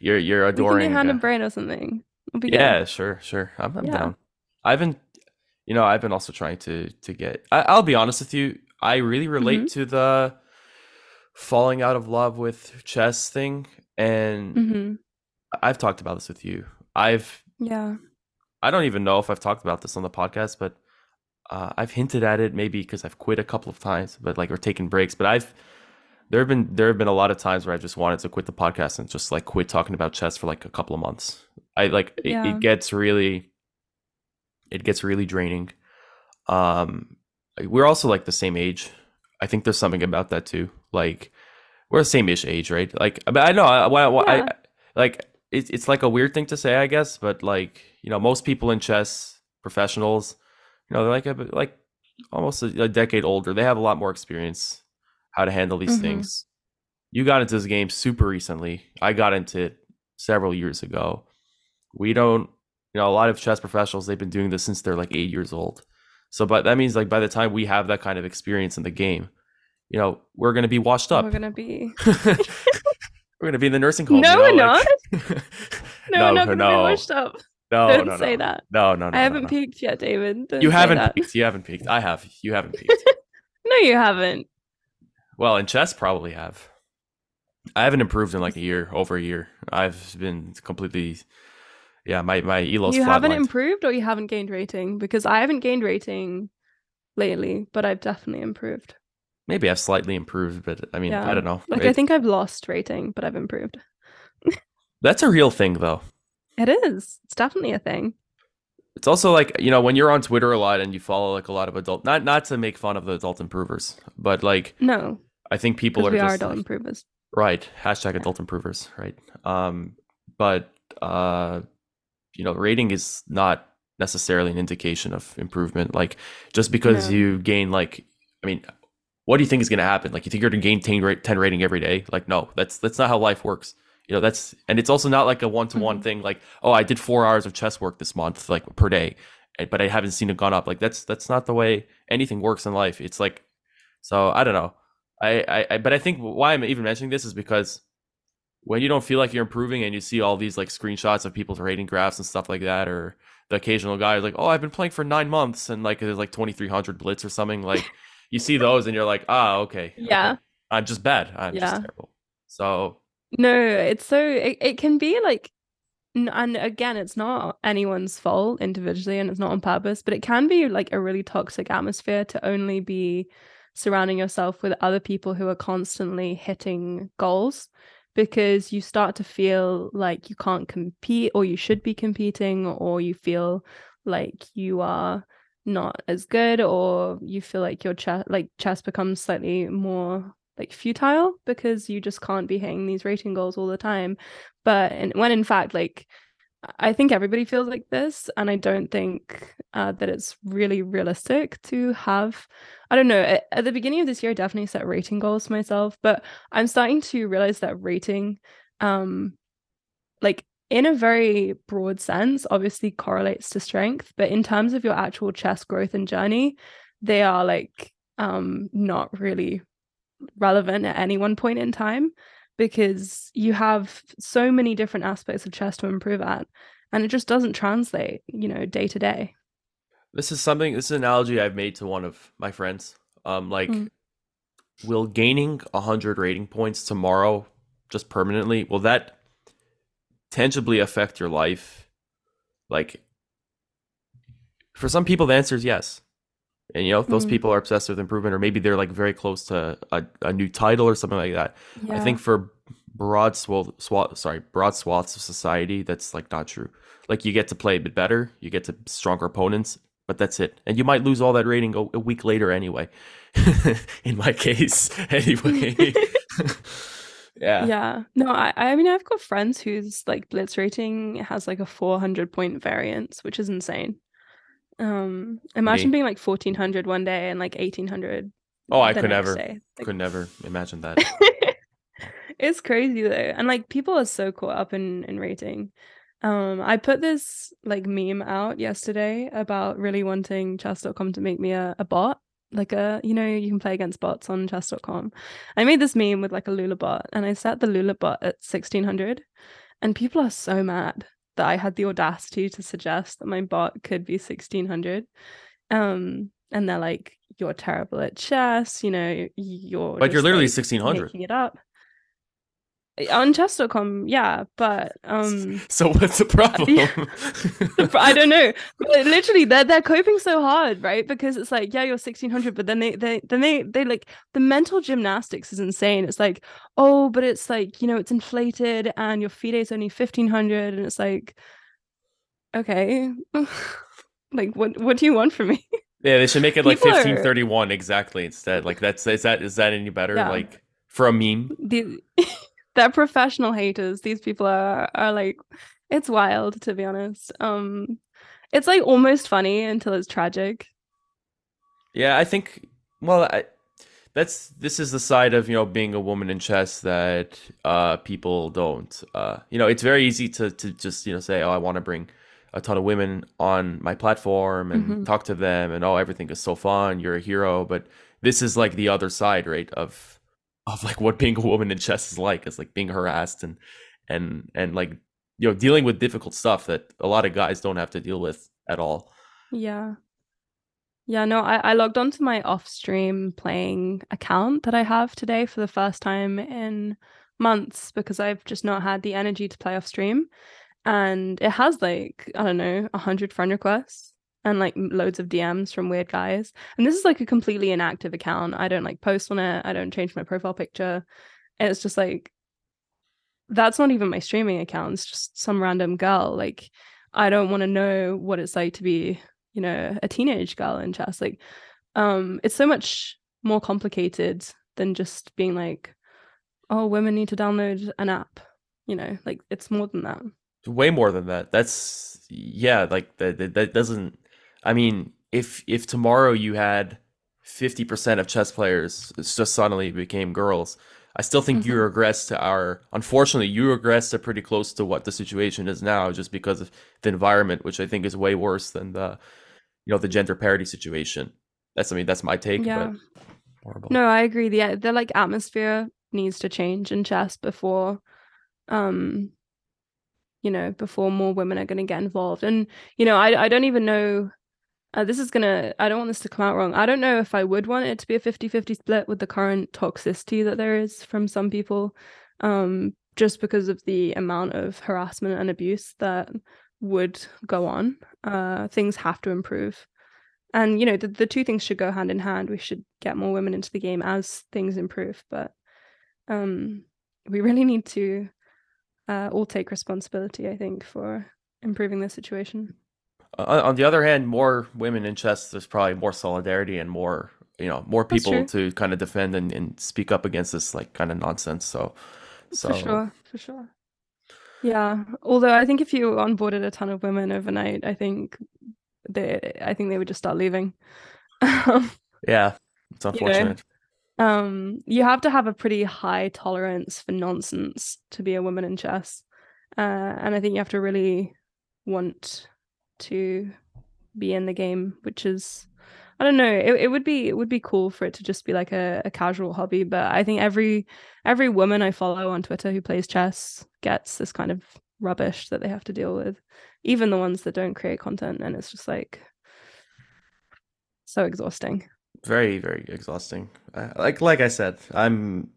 you're you're we can adoring. do hand uh, and brain or something be good. yeah, sure, sure. I'm, I'm Yeah. down. I've been, you know, I've been also trying to to get. I, I'll be honest with you. I really relate Mm-hmm. to the falling out of love with chess thing, and Mhm. I've talked about this with you. I've yeah I don't even know if I've talked about this on the podcast, but uh, I've hinted at it maybe because I've quit a couple of times, but like or taken breaks. But I've there have been there have been a lot of times where I just wanted to quit the podcast and just like quit talking about chess for like a couple of months. I like it, it gets really it gets really draining. Um, we're also like the same age. I think there's something about that too. Like we're the same ish age, right? Like I, mean, I know I, I, I, like it's it's like a weird thing to say, I guess, but like you know, most people in chess professionals, you know, they're like a, like almost a, a decade older. They have a lot more experience how to handle these Mhm. things. You got into this game super recently. I got into it several years ago. We don't, you know, a lot of chess professionals they've been doing this since they're like eight years old. So, but that means like by the time we have that kind of experience in the game, you know, we're gonna be washed up. we're gonna be we're gonna be in the nursing home. No, you know, we're like- no, no, we're not gonna no, be washed up no, don't no, say no. that No, no, no. i haven't peaked yet david Don't You haven't that. peaked. You haven't peaked. I have. You haven't peaked. no you haven't well, in chess, probably have. I haven't improved in like a year, over a year. I've been completely, yeah. My my elo's you haven't flatlined. improved or you haven't gained rating because i haven't gained rating lately but i've definitely improved maybe I've slightly improved, but I mean, Yeah. I don't know. Like I think I've lost rating, but I've improved. that's a real thing, though. It is. It's definitely a thing. It's also like you know when you're on Twitter a lot and you follow like a lot of adult, not not to make fun of the adult improvers, but like No, I think people are we are adult like- improvers. Right. Hashtag adult improvers. Right. Um, but uh, you know, rating is not necessarily an indication of improvement. Like just because you gain like, I mean, what do you think is going to happen? Like you think you're going to gain 10, ra- 10 rating every day? Like no, that's that's not how life works. You know, that's and it's also not like a one to one Mhm. thing. Like oh, I did four hours of chess work this month, like per day, but I haven't seen it gone up. Like that's that's not the way anything works in life. It's like so I don't know. I, I, I but I think why I'm even mentioning this is because when you don't feel like you're improving and you see all these like screenshots of people's rating graphs and stuff like that, or the occasional guy is like, "Oh, I've been playing for nine months," and like there's like 2,300 blitz or something. Like you see those and you're like, "Ah, okay, okay. Yeah. I'm just bad. I'm Yeah. just terrible." So No, it's so it, it can be like and again, it's not anyone's fault individually and it's not on purpose, but it can be like a really toxic atmosphere to only be surrounding yourself with other people who are constantly hitting goals because you start to feel like you can't compete or you should be competing or you feel like you are not as good or you feel like your chess like chess becomes slightly more like futile because you just can't be hitting these rating goals all the time. But and when in fact like i think everybody feels like this and i don't think uh, that it's really realistic to have i don't know at, the beginning of this year i definitely set rating goals for myself but i'm starting to realize that rating um like in a very broad sense obviously correlates to strength but in terms of your actual chess growth and journey they are like um not really relevant at any one point in time because you have so many different aspects of chess to improve at and it just doesn't translate you know day to day this is something. This is an analogy I've made to one of my friends. Um, like, Mm. will gaining 100 rating points tomorrow just permanently will that tangibly affect your life? Like, for some people, the answer is yes. And you know, if those Mm. people are obsessed with improvement, or maybe they're like very close to a, a new title or something like that. I think for broad swath, swath, sorry, broad swaths of society, that's like not true. Like you get to play a bit better, you get to stronger opponents, but that's it. And you might lose all that rating a, a week later anyway. In my case, anyway. yeah. yeah no I, I mean i've got friends whose like blitz rating has like a 400 point variance which is insane um imagine Me. being like 1400 one day and like 1800 Oh, I could never. Like, could never imagine that. it's crazy though and like people are so caught up in in rating um i put this like meme out yesterday about really wanting chess.com to make me a, a bot like a you know you can play against bots on chess.com i made this meme with like a lula bot and i set the lula bot at 1600 and people are so mad that i had the audacity to suggest that my bot could be 1600 um and they're like you're terrible at chess you know you're But you're literally like, 1600. making it up on chess.com yeah but um So what's the problem? I don't know. But literally, they're they're coping so hard, right? Because it's like, yeah, you're sixteen hundred, but then they they then they they like the mental gymnastics is insane. It's like, oh, but it's like you know, it's inflated, and your FIDE is only fifteen hundred, and it's like, okay, like what what do you want from me? yeah, they should make it like People are- 1531 exactly instead. Like that's is that is that any better? Yeah. Like for a meme? the they're professional haters. These people are are like, it's wild to be honest. Um, it's like almost funny until it's tragic. Yeah, I think. Well, I, that's this is the side of you know being a woman in chess that uh, people don't. Uh, you know, it's very easy to to just you know say, oh, I want to bring a ton of women on my platform and Mhm. talk to them, and oh, everything is so fun. You're a hero, but this is like the other side, right? Of of like what being a woman in chess is like. It's like being harassed and and and like you know dealing with difficult stuff that a lot of guys don't have to deal with at all. Yeah. Yeah, no, I, I logged onto my off stream playing account that I have today for the first time in months because I've just not had the energy to play off stream. And it has like, I don't know, 100 friend requests. And like loads of DMs from weird guys. And this is like a completely inactive account. I don't like post on it. I don't change my profile picture. It's just like that's not even my streaming account. It's just some random girl. Like I don't want to know what it's like to be, you know, a teenage girl in chess. Like um it's so much more complicated than just being like, oh, women need to download an app. You know, like it's more than that. Way more than that. That's yeah, like that that, that doesn't I mean, if if tomorrow you had 50% of chess players just suddenly became girls, I still think mm-hmm. you regress to our unfortunately you regress to pretty close to what the situation is now just because of the environment, which I think is way worse than the you know the gender parity situation. That's I mean that's my take. Yeah. horrible. No, I agree. The the like atmosphere needs to change in chess before um you know before more women are going to get involved and you know I I don't even know uh, this is gonna i don't want this to come out wrong. I don't know if i would want it to be a 50-50 split with the current toxicity that there is from some people um, just because of the amount of harassment and abuse that would go on. Uh, things have to improve. And you know the, the two things should go hand in hand. We should get more women into the game as things improve but um, we really need to uh, all take responsibility i think for improving the situation uh, on the other hand, more women in chess, there's probably more solidarity and more, you know, more people to kind of defend and, and speak up against this like kind of nonsense. So, so for sure, for sure. Yeah. Although I think if you onboarded a ton of women overnight, I think they, I think they would just start leaving. yeah, it's unfortunate. You know? Um, you have to have a pretty high tolerance for nonsense to be a woman in chess, uh, and I think you have to really want to be in the game, which is I don't know. It, it would be it would be cool for it to just be like a, a casual hobby, but I think every every woman I follow on Twitter who plays chess gets this kind of rubbish that they have to deal with, even the ones that don't create content, and it's just like so exhausting. Very very exhausting. Like like I said, I'm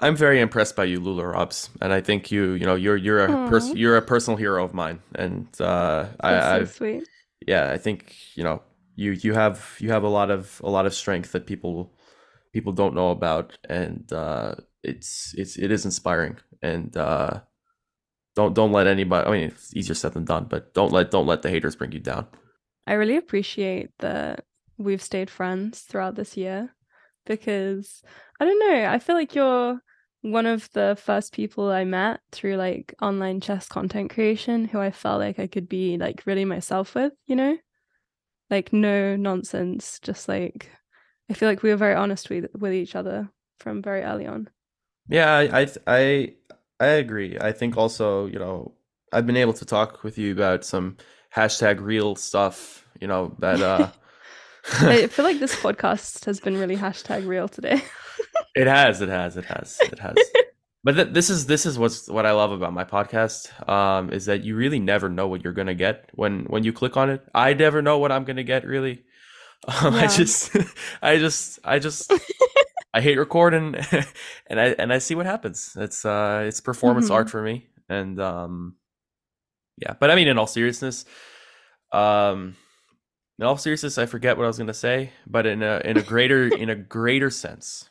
I'm very impressed by you, Lula Robs, and I think you, you know, you're you're a pers- you're a personal hero of mine, and uh, I, so sweet. Yeah, I think you know you you have you have a lot of a lot of strength that people people don't know about, and uh, it's it's it is inspiring, and uh, don't don't let anybody. I mean, it's easier said than done, but don't let don't let the haters bring you down. I really appreciate that we've stayed friends throughout this year because I don't know. I feel like you're one of the first people I met through like online chess content creation who I felt like I could be like really myself with, you know? Like no nonsense, just like I feel like we were very honest with with each other from very early on. Yeah, I I I agree. I think also, you know, I've been able to talk with you about some hashtag real stuff, you know, that uh I feel like this podcast has been really hashtag real today. it has, it has, it has, it has. but th- this is this is what's what I love about my podcast um, is that you really never know what you're gonna get when when you click on it. I never know what I'm gonna get really. Um, yeah. I just, I just, I just, I hate recording, and I and I see what happens. It's uh, it's performance mm-hmm. art for me, and um, yeah. But I mean, in all seriousness, um, in all seriousness, I forget what I was gonna say, but in a in a greater in a greater sense,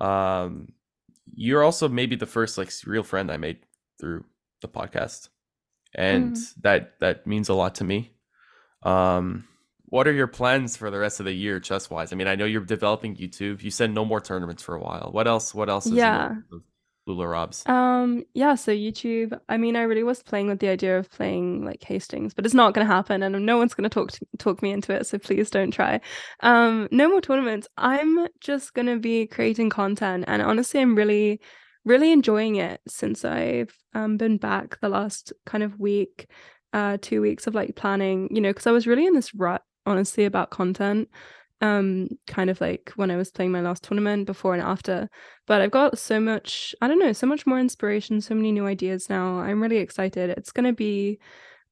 um, you're also maybe the first like real friend I made through the podcast, and mm. that that means a lot to me. Um, what are your plans for the rest of the year, chess wise? I mean, I know you're developing YouTube. You said no more tournaments for a while. What else? What else? Is Yeah. Lula Robs? Um, yeah, so YouTube. I mean, I really was playing with the idea of playing like Hastings, but it's not going to happen, and no one's going to talk talk me into it. So please don't try. Um, no more tournaments. I'm just going to be creating content, and honestly, I'm really, really enjoying it since I've um been back the last kind of week, uh, two weeks of like planning. You know, because I was really in this rut, honestly, about content um kind of like when I was playing my last tournament before and after. But I've got so much I don't know so much more inspiration so many new ideas now. I'm really excited. It's going to be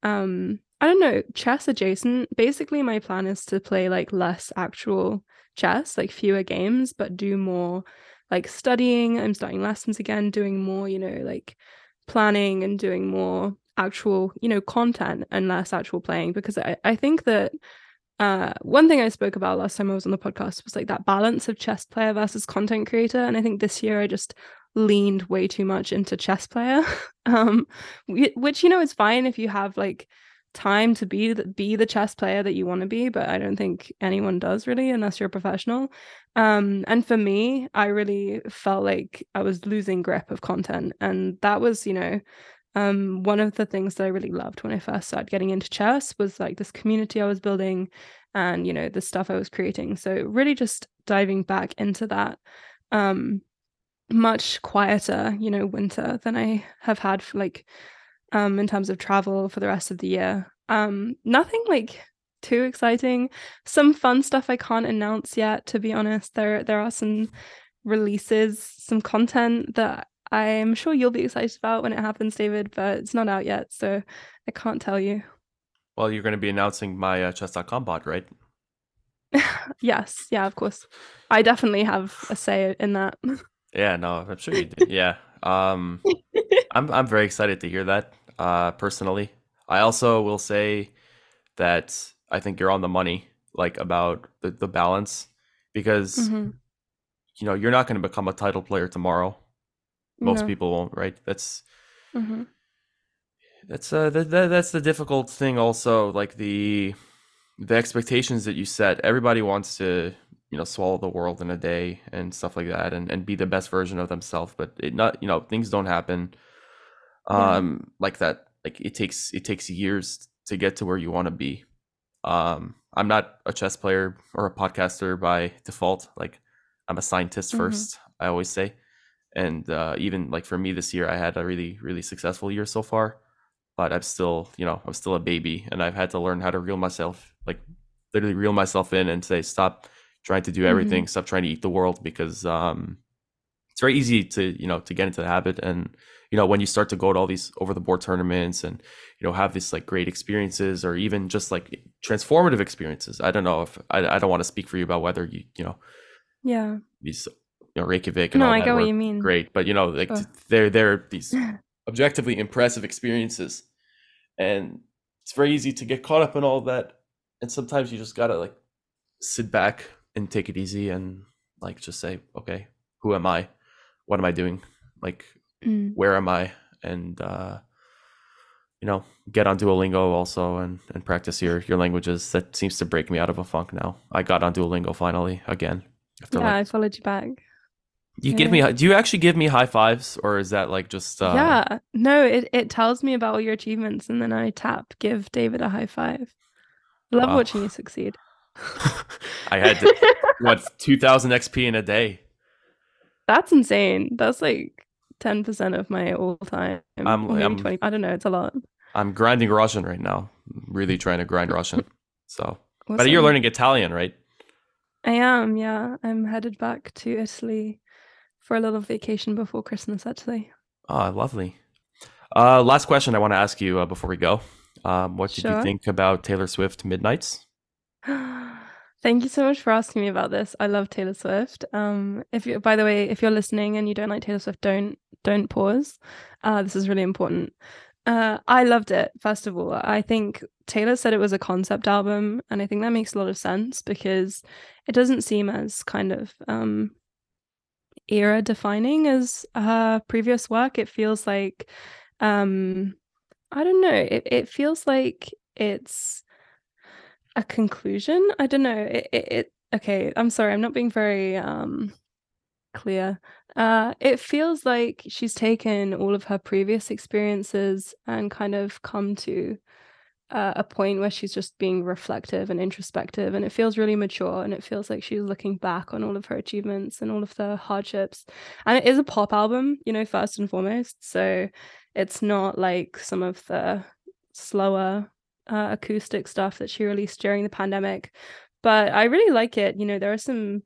um I don't know chess adjacent. Basically my plan is to play like less actual chess like fewer games but do more like studying. I'm starting lessons again doing more you know like planning and doing more actual, you know, content and less actual playing because I, I think that uh one thing I spoke about last time I was on the podcast was like that balance of chess player versus content creator. And I think this year I just leaned way too much into chess player. um which you know is fine if you have like time to be the, be the chess player that you want to be but i don't think anyone does really unless you're a professional um and for me i really felt like i was losing grip of content and that was you know um one of the things that i really loved when i first started getting into chess was like this community i was building and you know the stuff i was creating. So really just diving back into that um much quieter you know winter than i have had for like um in terms of travel for the rest of the year. Um nothing like too exciting. Some fun stuff i can't announce yet to be honest. There there are some releases some content that i'm sure you'll be excited about when it happens david but it's not out yet so i can't tell you. Well you're going to be announcing my uh, chess.com bot right? Yes. Yeah of course. I definitely have a say in that. Yeah no i'm sure you do yeah. Um i'm i'm very excited to hear that uh personally. I also will say that I think you're on the money, like about the, the balance, because mm-hmm. you know you're not going to become a title player tomorrow. Most no. people won't, right? That's mm-hmm. that's uh that, that, that's the difficult thing. Also, like the the expectations that you set. Everybody wants to you know swallow the world in a day and stuff like that, and and be the best version of themselves. But it not you know things don't happen um yeah. like that like it takes it takes years to get to where you want to be um i'm not a chess player or a podcaster by default like i'm a scientist mm-hmm. first i always say and uh, even like for me this year i had a really really successful year so far but i'm still you know i'm still a baby and i've had to learn how to reel myself like literally reel myself in and say stop trying to do everything mm-hmm. stop trying to eat the world because um it's very easy to you know to get into the habit and you know when you start to go to all these over the board tournaments and you know have these like great experiences or even just like transformative experiences i don't know if i, I don't want to speak for you about whether you you know yeah these you know reykjavik and no all i get what you mean great but you know like oh. they're they're these objectively impressive experiences and it's very easy to get caught up in all that and sometimes you just gotta like sit back and take it easy and like just say okay who am i what am i doing like mm. where am I? And uh, you know, get on Duolingo also and, and practice your your languages. That seems to break me out of a funk now. I got on Duolingo finally again. After yeah, like, I followed you back. You yeah. give me do you actually give me high fives or is that like just uh... Yeah. No, it, it tells me about all your achievements and then I tap give David a high five. Love wow. watching you succeed. I had to, what 2000 XP in a day. That's insane. That's like ten percent of my all time. I'm, I'm 20. I don't know. It's a lot. I'm grinding Russian right now. really trying to grind Russian. So, awesome. but you're learning Italian, right? I am. Yeah, I'm headed back to Italy for a little vacation before Christmas. Actually. Oh, lovely. Uh, last question I want to ask you uh, before we go. Um, what did sure. you think about Taylor Swift Midnights? Thank you so much for asking me about this. I love Taylor Swift. Um, if you, by the way, if you're listening and you don't like Taylor Swift, don't don't pause. Uh, this is really important. Uh, I loved it. First of all, I think Taylor said it was a concept album, and I think that makes a lot of sense because it doesn't seem as kind of um, era defining as her previous work. It feels like um, I don't know. It it feels like it's a conclusion. I don't know. It, it, it okay, I'm sorry. I'm not being very um clear. Uh it feels like she's taken all of her previous experiences and kind of come to uh, a point where she's just being reflective and introspective and it feels really mature and it feels like she's looking back on all of her achievements and all of the hardships and it is a pop album you know first and foremost so it's not like some of the slower uh, acoustic stuff that she released during the pandemic. But I really like it. You know, there are some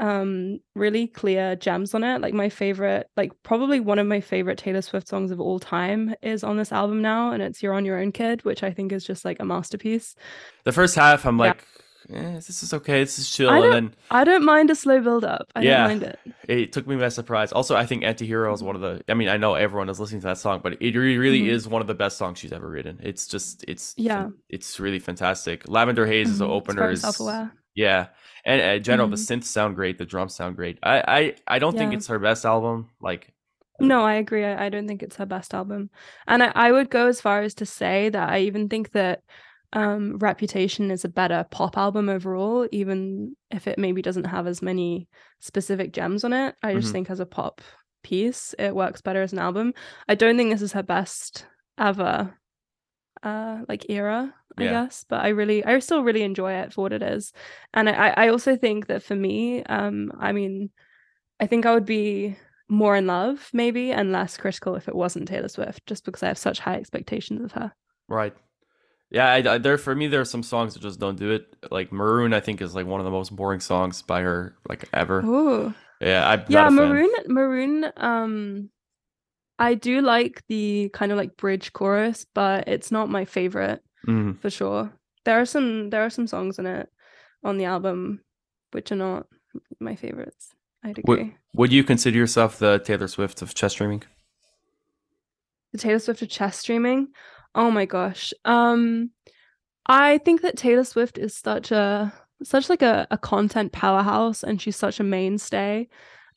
um really clear gems on it like my favorite like probably one of my favorite taylor swift songs of all time is on this album now and it's you're on your own kid which i think is just like a masterpiece the first half i'm yeah. like eh, this is okay. This is chill. I And then I don't mind a slow build up. I Yeah. don't mind it. it took me by surprise. Also, I think anti-hero is one of the. I mean, I know everyone is listening to that song, but it really, Mhm. is one of the best songs she's ever written. It's just, it's Yeah. it's really fantastic. Lavender Haze is the Mhm. It's opener. very self-aware. yeah, and in general, the Mhm. synths sound great. The drums sound great. I, I, I don't think it's her best album. Like, No, I agree. I, I don't think it's her best album. And I, I would go as far as to say that I even think that um Reputation is a better pop album overall, even if it maybe doesn't have as many specific gems on it. I just Mhm. think as a pop piece, it works better as an album. I don't think this is her best ever uh like era, I Yeah. guess. But I really I still really enjoy it for what it is. And I, I also think that for me, um, I mean, I think I would be more in love maybe and less critical if it wasn't Taylor Swift, just because I have such high expectations of her. right. Yeah, I, I, there for me, there are some songs that just don't do it. Like Maroon, I think is like one of the most boring songs by her, like ever. Ooh. Yeah, I'm Yeah, a fan. Maroon Maroon um I do like the kind of like bridge chorus, but it's not my favorite Mhm. for sure. There are some there are some songs in it on the album which are not my favorites. I'd Would- agree. Would you consider yourself the Taylor Swift of chess streaming? the Taylor Swift of chess streaming. Oh my gosh. Um I think that Taylor Swift is such a such like a, a content powerhouse and she's such a mainstay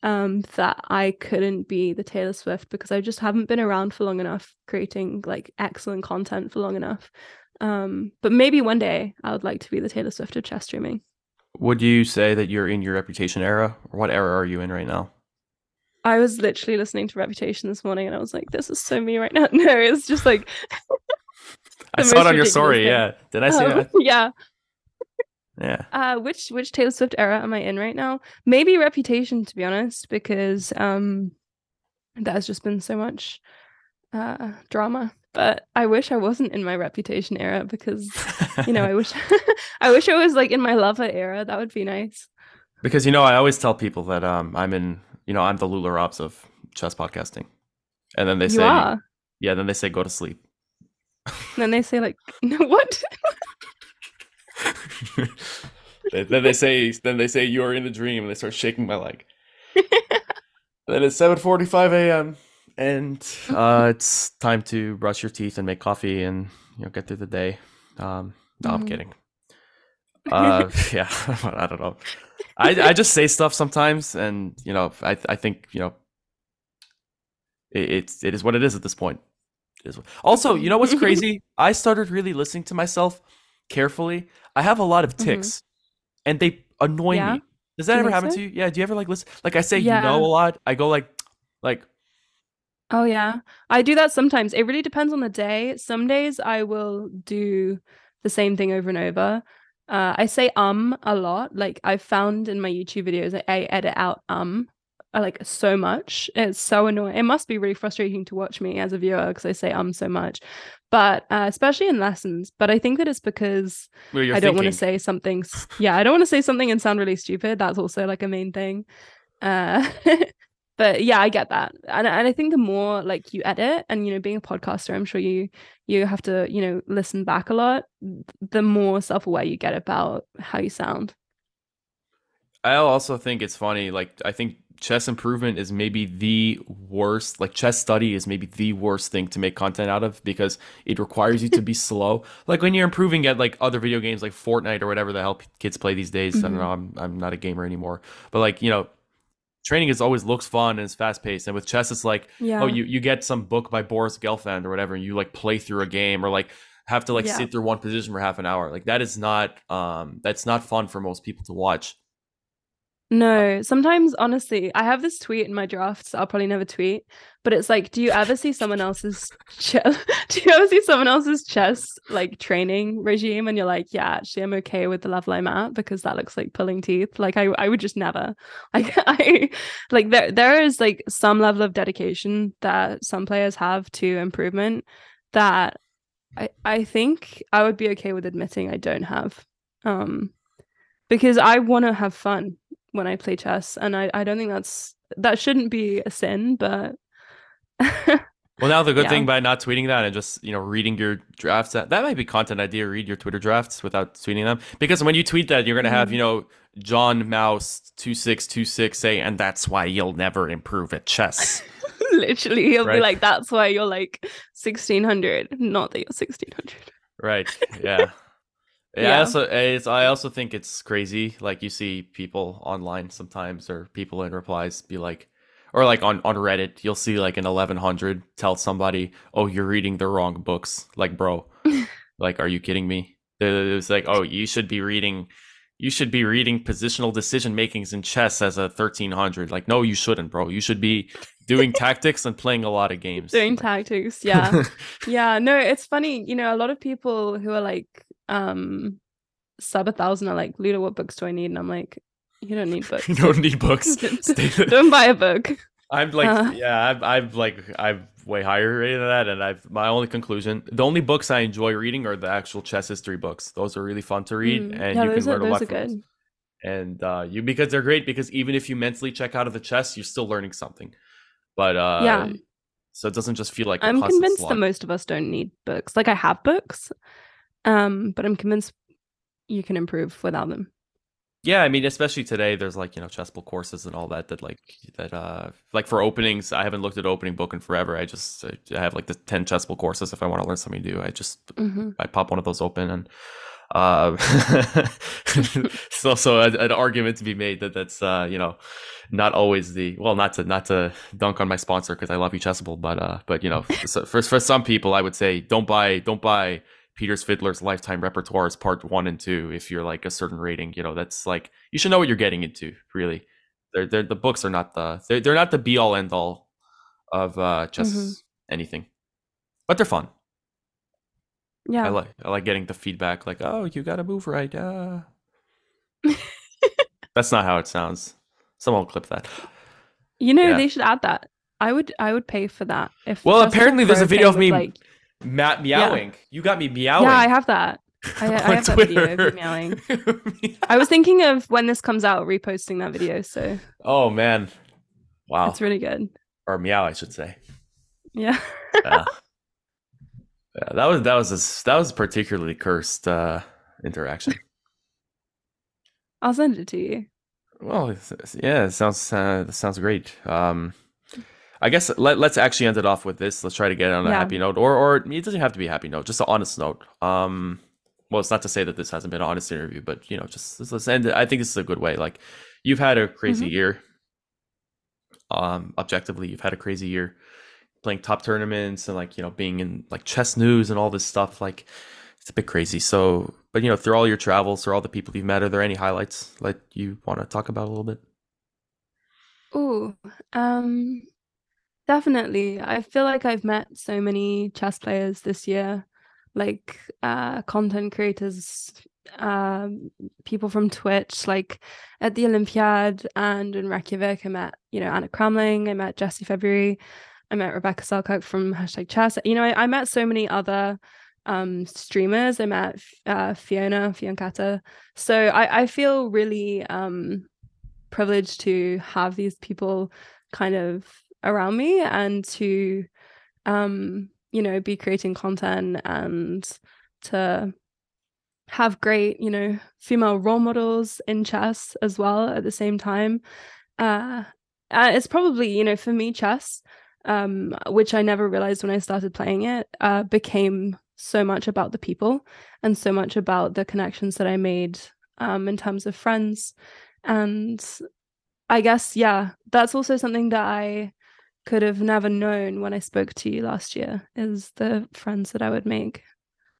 um that I couldn't be the Taylor Swift because I just haven't been around for long enough creating like excellent content for long enough. Um but maybe one day I would like to be the Taylor Swift of chess streaming. Would you say that you're in your reputation era, or what era are you in right now? I was literally listening to Reputation this morning and I was like, this is so me right now. No, it's just like I saw it on your story. thing. Yeah, did I see um, that? yeah. Yeah. Uh, which which Taylor Swift era am I in right now? Maybe Reputation, to be honest, because um, there's just been so much uh drama. But I wish I wasn't in my Reputation era because you know I wish I wish I was like in my Lover era. That would be nice. because you know I always tell people that um I'm in you know I'm the Lula Robs of chess podcasting, and then they you say are. yeah, then they say go to sleep. And then they say like, no, what? Then they say then they say you're in the dream, and they start shaking my leg. then it's 7:45 a.m. and uh, it's time to brush your teeth and make coffee and you know get through the day. Um, no, I'm Mhm. kidding. Uh, yeah, I don't know. I I just say stuff sometimes, and you know I I think you know it, it's it is what it is at this point. It is. what- Also, you know what's crazy? I started really listening to myself carefully. I have a lot of Mhm. tics, and they annoy Yeah? me. Does that Do ever happen so? to you? Yeah. Do you ever like listen? Like I say, you know a lot. I go like, like Oh yeah. I do that sometimes. It really depends on the day. Some days I will do the same thing over and over. Uh, I say um a lot. Like I've found in my YouTube videos, I, I edit out um uh, like so much. It's so annoying. It must be really frustrating to watch me as a viewer because I say um so much. But uh, especially in lessons. But I think that it's because you're I don't want to say something. Yeah, I don't want to say something and sound really stupid. That's also like a main thing. Uh, but yeah, I get that, and and I think the more like you edit, and you know, being a podcaster, I'm sure you you have to you know listen back a lot. The more self aware you get about how you sound. I also think it's funny. Like I think chess improvement is maybe the worst. Like chess study is maybe the worst thing to make content out of because it requires you to be slow. Like when you're improving at like other video games like Fortnite or whatever the hell kids play these days. I don't Mhm. know. I'm I'm not a gamer anymore. But like you know, training is always looks fun and it's fast paced. And with chess, it's like Yeah. oh you you get some book by Boris Gelfand or whatever, and you like play through a game or like have to like Yeah. sit through one position for half an hour. Like that is not um that's not fun for most people to watch. No, sometimes honestly, I have this tweet in my drafts I'll probably never tweet, but it's like, do you ever see someone else's chest? do you ever see someone else's chess like training regime and you're like, yeah, actually I'm okay with the level I'm at because that looks like pulling teeth. Like I I would just never. Like I like there there is like some level of dedication that some players have to improvement that I I think I would be okay with admitting I don't have. Um because I want to have fun when I play chess, and I, I don't think that's that shouldn't be a sin, but Well, now the good Yeah. thing by not tweeting that and just you know reading your drafts that that might be content idea. Read your Twitter drafts without tweeting them because when you tweet that, you're gonna have Mhm. you know John Mouse two six two six say, and that's why you'll never improve at chess. Literally, he'll Right. be like, "That's why you're like 1600, not that you're 1600." right? Yeah. Yeah. I also, it's, I also think it's crazy. Like you see people online sometimes, or people in replies be like, or like on on Reddit, you'll see like an 1100 tell somebody, "Oh, you're reading the wrong books." Like, bro, like, are you kidding me? It's like, oh, you should be reading. You should be reading positional decision makings in chess as a 1300. Like, no, you shouldn't, bro. You should be doing tactics and playing a lot of games. Doing tactics, yeah. Yeah, no, it's funny. You know, a lot of people who are like um sub a thousand are like, Lula, what books do I need? And I'm like, you don't need books. you don't need books. Don't buy a book. I'm like, Uh. yeah, I'm, I'm like, I'm way higher rated than that, and I've my only conclusion: the only books I enjoy reading are the actual chess history books. Those are really fun to read, Mm, and yeah, you those can are learn a those lot are from those. good. And uh, you because they're great because even if you mentally check out of the chess, you're still learning something. But uh, Yeah. so it doesn't just feel like a I'm convinced slog. that most of us don't need books. Like I have books, um, but I'm convinced you can improve without them. Yeah, I mean, especially today, there's like you know chessable courses and all that. That like that uh like for openings, I haven't looked at opening book in forever. I just I have like the ten chessable courses if I want to learn something new. I just hmm I pop one of those open and uh it's also a, an argument to be made that that's uh you know not always the well not to not to dunk on my sponsor because I love you chessable but uh but you know so for for some people I would say don't buy don't buy Peter Svidler's lifetime repertoires part one and two if you're like a certain rating you know that's like you should know what you're getting into really they're, they're the books are not the they're, they're not the be all end all of uh chess Mhm. anything but they're fun Yeah. I like I like getting the feedback like, oh, you gotta move right. Uh. That's not how it sounds. Someone will clip that. you know, yeah. they should add that. I would I would pay for that. If Well, apparently there's a video of me like Matt meowing. You got me meowing. Yeah, I have that. I, I have that video of Twitter. meowing. I was thinking of when this comes out reposting that video, so oh man, wow. it's really good. Or meow, I should say. Yeah. Yeah. yeah, that was that was a, that was a particularly cursed uh, interaction. I'll send it to you. Well, yeah, it sounds uh, that sounds great. Um, I guess let, let's actually end it off with this. Let's try to get it on a Yeah. happy note, or or it doesn't have to be a happy note, just an honest note. Um, well, it's not to say that this hasn't been an honest interview, but you know, just let's, let's end it. I think this is a good way. Like, you've had a crazy year. Um, objectively, you've had a crazy year playing top tournaments and like you know being in like chess news and all this stuff. Like, it's a bit crazy. So, but you know, through all your travels, through all the people you've met, are there any highlights that you want to talk about a little bit? Ooh, um, definitely. I feel like I've met so many chess players this year, like uh content creators, um, people from Twitch, like at the Olympiad and in Reykjavik, I met, you know, Anna Cramling, I met Jesse February, I met Rebecca Selkirk from hashtag chess. You know, I, I met so many other um streamers. I met uh Fiona, Fionchetta. So I, I feel really um privileged to have these people kind of around me and to um you know be creating content and to have great you know female role models in chess as well at the same time. Uh, uh it's probably you know for me chess um which i never realized when i started playing it uh became so much about the people and so much about the connections that i made um in terms of friends. And I guess, yeah, that's also something that I could have never known when I spoke to you last year is the friends that I would make.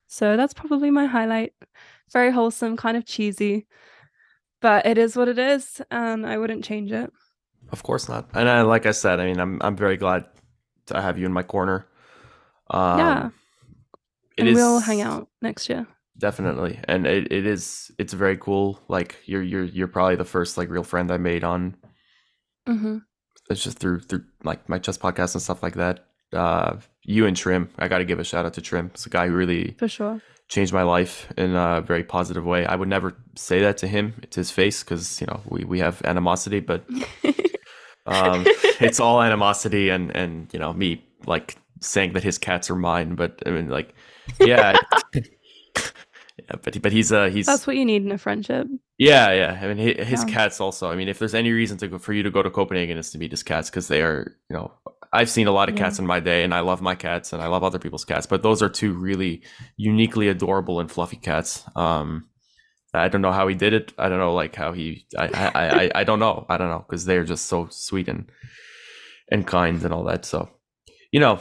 So that's probably my highlight. Very wholesome, kind of cheesy, but it is what it is, and I wouldn't change it. Of course not. And I, like I said, I mean, I'm I'm very glad to have you in my corner. Um, Yeah. it and we'll hang out next year. definitely, and it, it is it's very cool. Like you're you're you're probably the first like real friend I made on hmm it's just through through like my chess podcast and stuff like that. Uh, you and Trim, I got to give a shout out to Trim. It's a guy who really For sure. changed my life in a very positive way. I would never say that to him to his face because you know we we have animosity, but um, it's all animosity and and you know me like saying that his cats are mine, but I mean, like, yeah, yeah, but but he's uh he's That's what you need in a friendship. yeah yeah. I mean, hi- his Yeah. cats also. I mean, if there's any reason to go for you to go to Copenhagen, is to meet his cats because they are you know I've seen a lot of Yeah. cats in my day, and I love my cats, and I love other people's cats, but those are two really uniquely adorable and fluffy cats. Um, I don't know how he did it. I don't know like how he. I I I, I don't know. I don't know because they're just so sweet and and kind and all that. So, you know,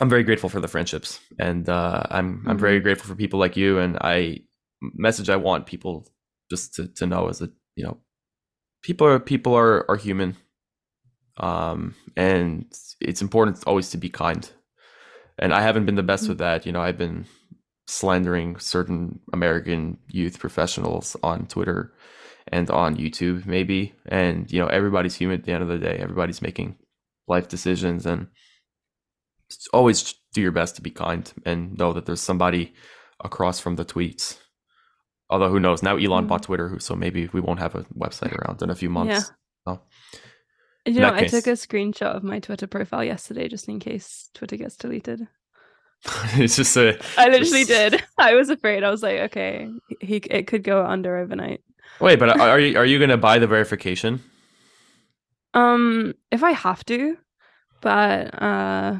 I'm very grateful for the friendships, and uh, I'm I'm very grateful for people like you. And I message I want people just to to know is that you know people are people are are human, um, and it's important always to be kind. And I haven't been the best Mm. with that. You know, I've been slandering certain American youth professionals on Twitter and on YouTube, maybe. And you know, everybody's human at the end of the day. Everybody's making life decisions, and always do your best to be kind and know that there's somebody across from the tweets. Although who knows? Now Elon Mm. bought Twitter, so maybe we won't have a website around in a few months. So, And you know, that I took a screenshot of my Twitter profile yesterday just in case Twitter gets deleted. it's just a. I literally just- did. I was afraid. I was like, okay, he it could go under overnight. Wait, but are you are you gonna buy the verification? Um, if I have to, but uh,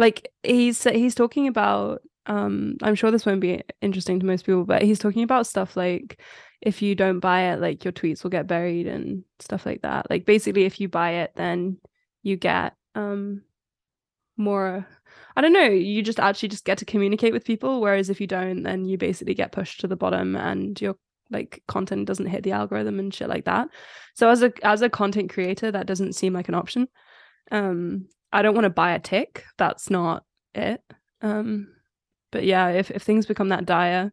like he's he's talking about um, I'm sure this won't be interesting to most people, but he's talking about stuff like if you don't buy it, like your tweets will get buried and stuff like that. Like basically, if you buy it, then you get um more. I don't know. You just actually just get to communicate with people, whereas if you don't, then you basically get pushed to the bottom and your like content doesn't hit the algorithm and shit like that. So as a as a content creator, that doesn't seem like an option. Um, I don't want to buy a tick. That's not it. Um, but yeah, if if things become that dire,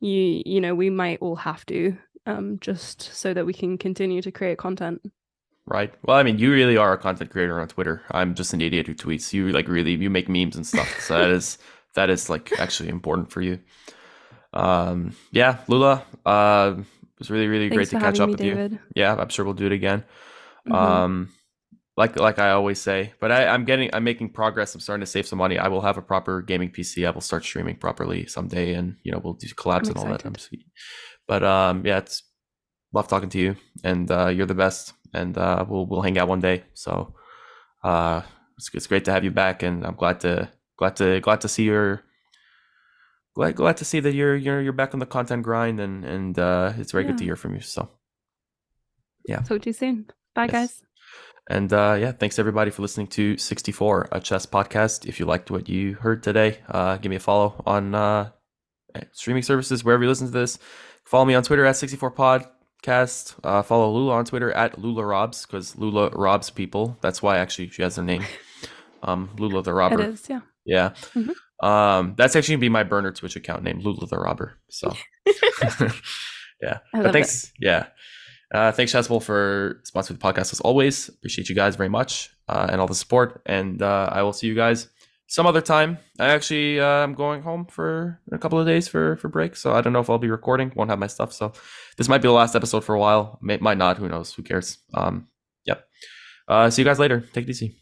you you know we might all have to um just so that we can continue to create content. Right. Well, I mean, you really are a content creator on Twitter. I'm just an idiot who tweets. You like really you make memes and stuff. So that is that is like actually important for you. Um, yeah, Lula. Uh, it was really really Thanks great to catch up me, with you. Yeah, I'm sure we'll do it again. Mhm. Um, like like I always say, but I, I'm getting I'm making progress. I'm starting to save some money. I will have a proper gaming PC. I will start streaming properly someday, and you know we'll do collabs I'm and all that. I'm sweet. But um, yeah, it's love talking to you, and uh, you're the best. And uh, we'll we'll hang out one day. So uh, it's it's great to have you back, and I'm glad to glad to glad to see your. Glad, glad to see that you're you're you're back on the content grind and and uh, it's very good to hear from you. So yeah, Talk to you soon. Bye, Yes. guys. And uh, yeah, thanks everybody for listening to 64, a chess podcast. If you liked what you heard today, uh, give me a follow on uh, streaming services, wherever you listen to this. Follow me on Twitter at 64 podcast. Uh, follow Lula on Twitter at Lula Robs, because Lula robs people. That's why actually she has her name. Um, Lula the Robber. It is, yeah. Yeah. Mhm. Um, that's actually gonna be my burner Twitch account name, Lula the Robber. So yeah. But love it. thanks. Yeah. Uh, thanks, Chessable, for sponsoring the podcast as always. Appreciate you guys very much uh, and all the support. And uh, I will see you guys some other time. I actually uh, I'm going home for a couple of days for for break, so I don't know if I'll be recording. Won't have my stuff, so this might be the last episode for a while. May, might not. Who knows? Who cares? Um, yep. Uh, see you guys later. Take it easy.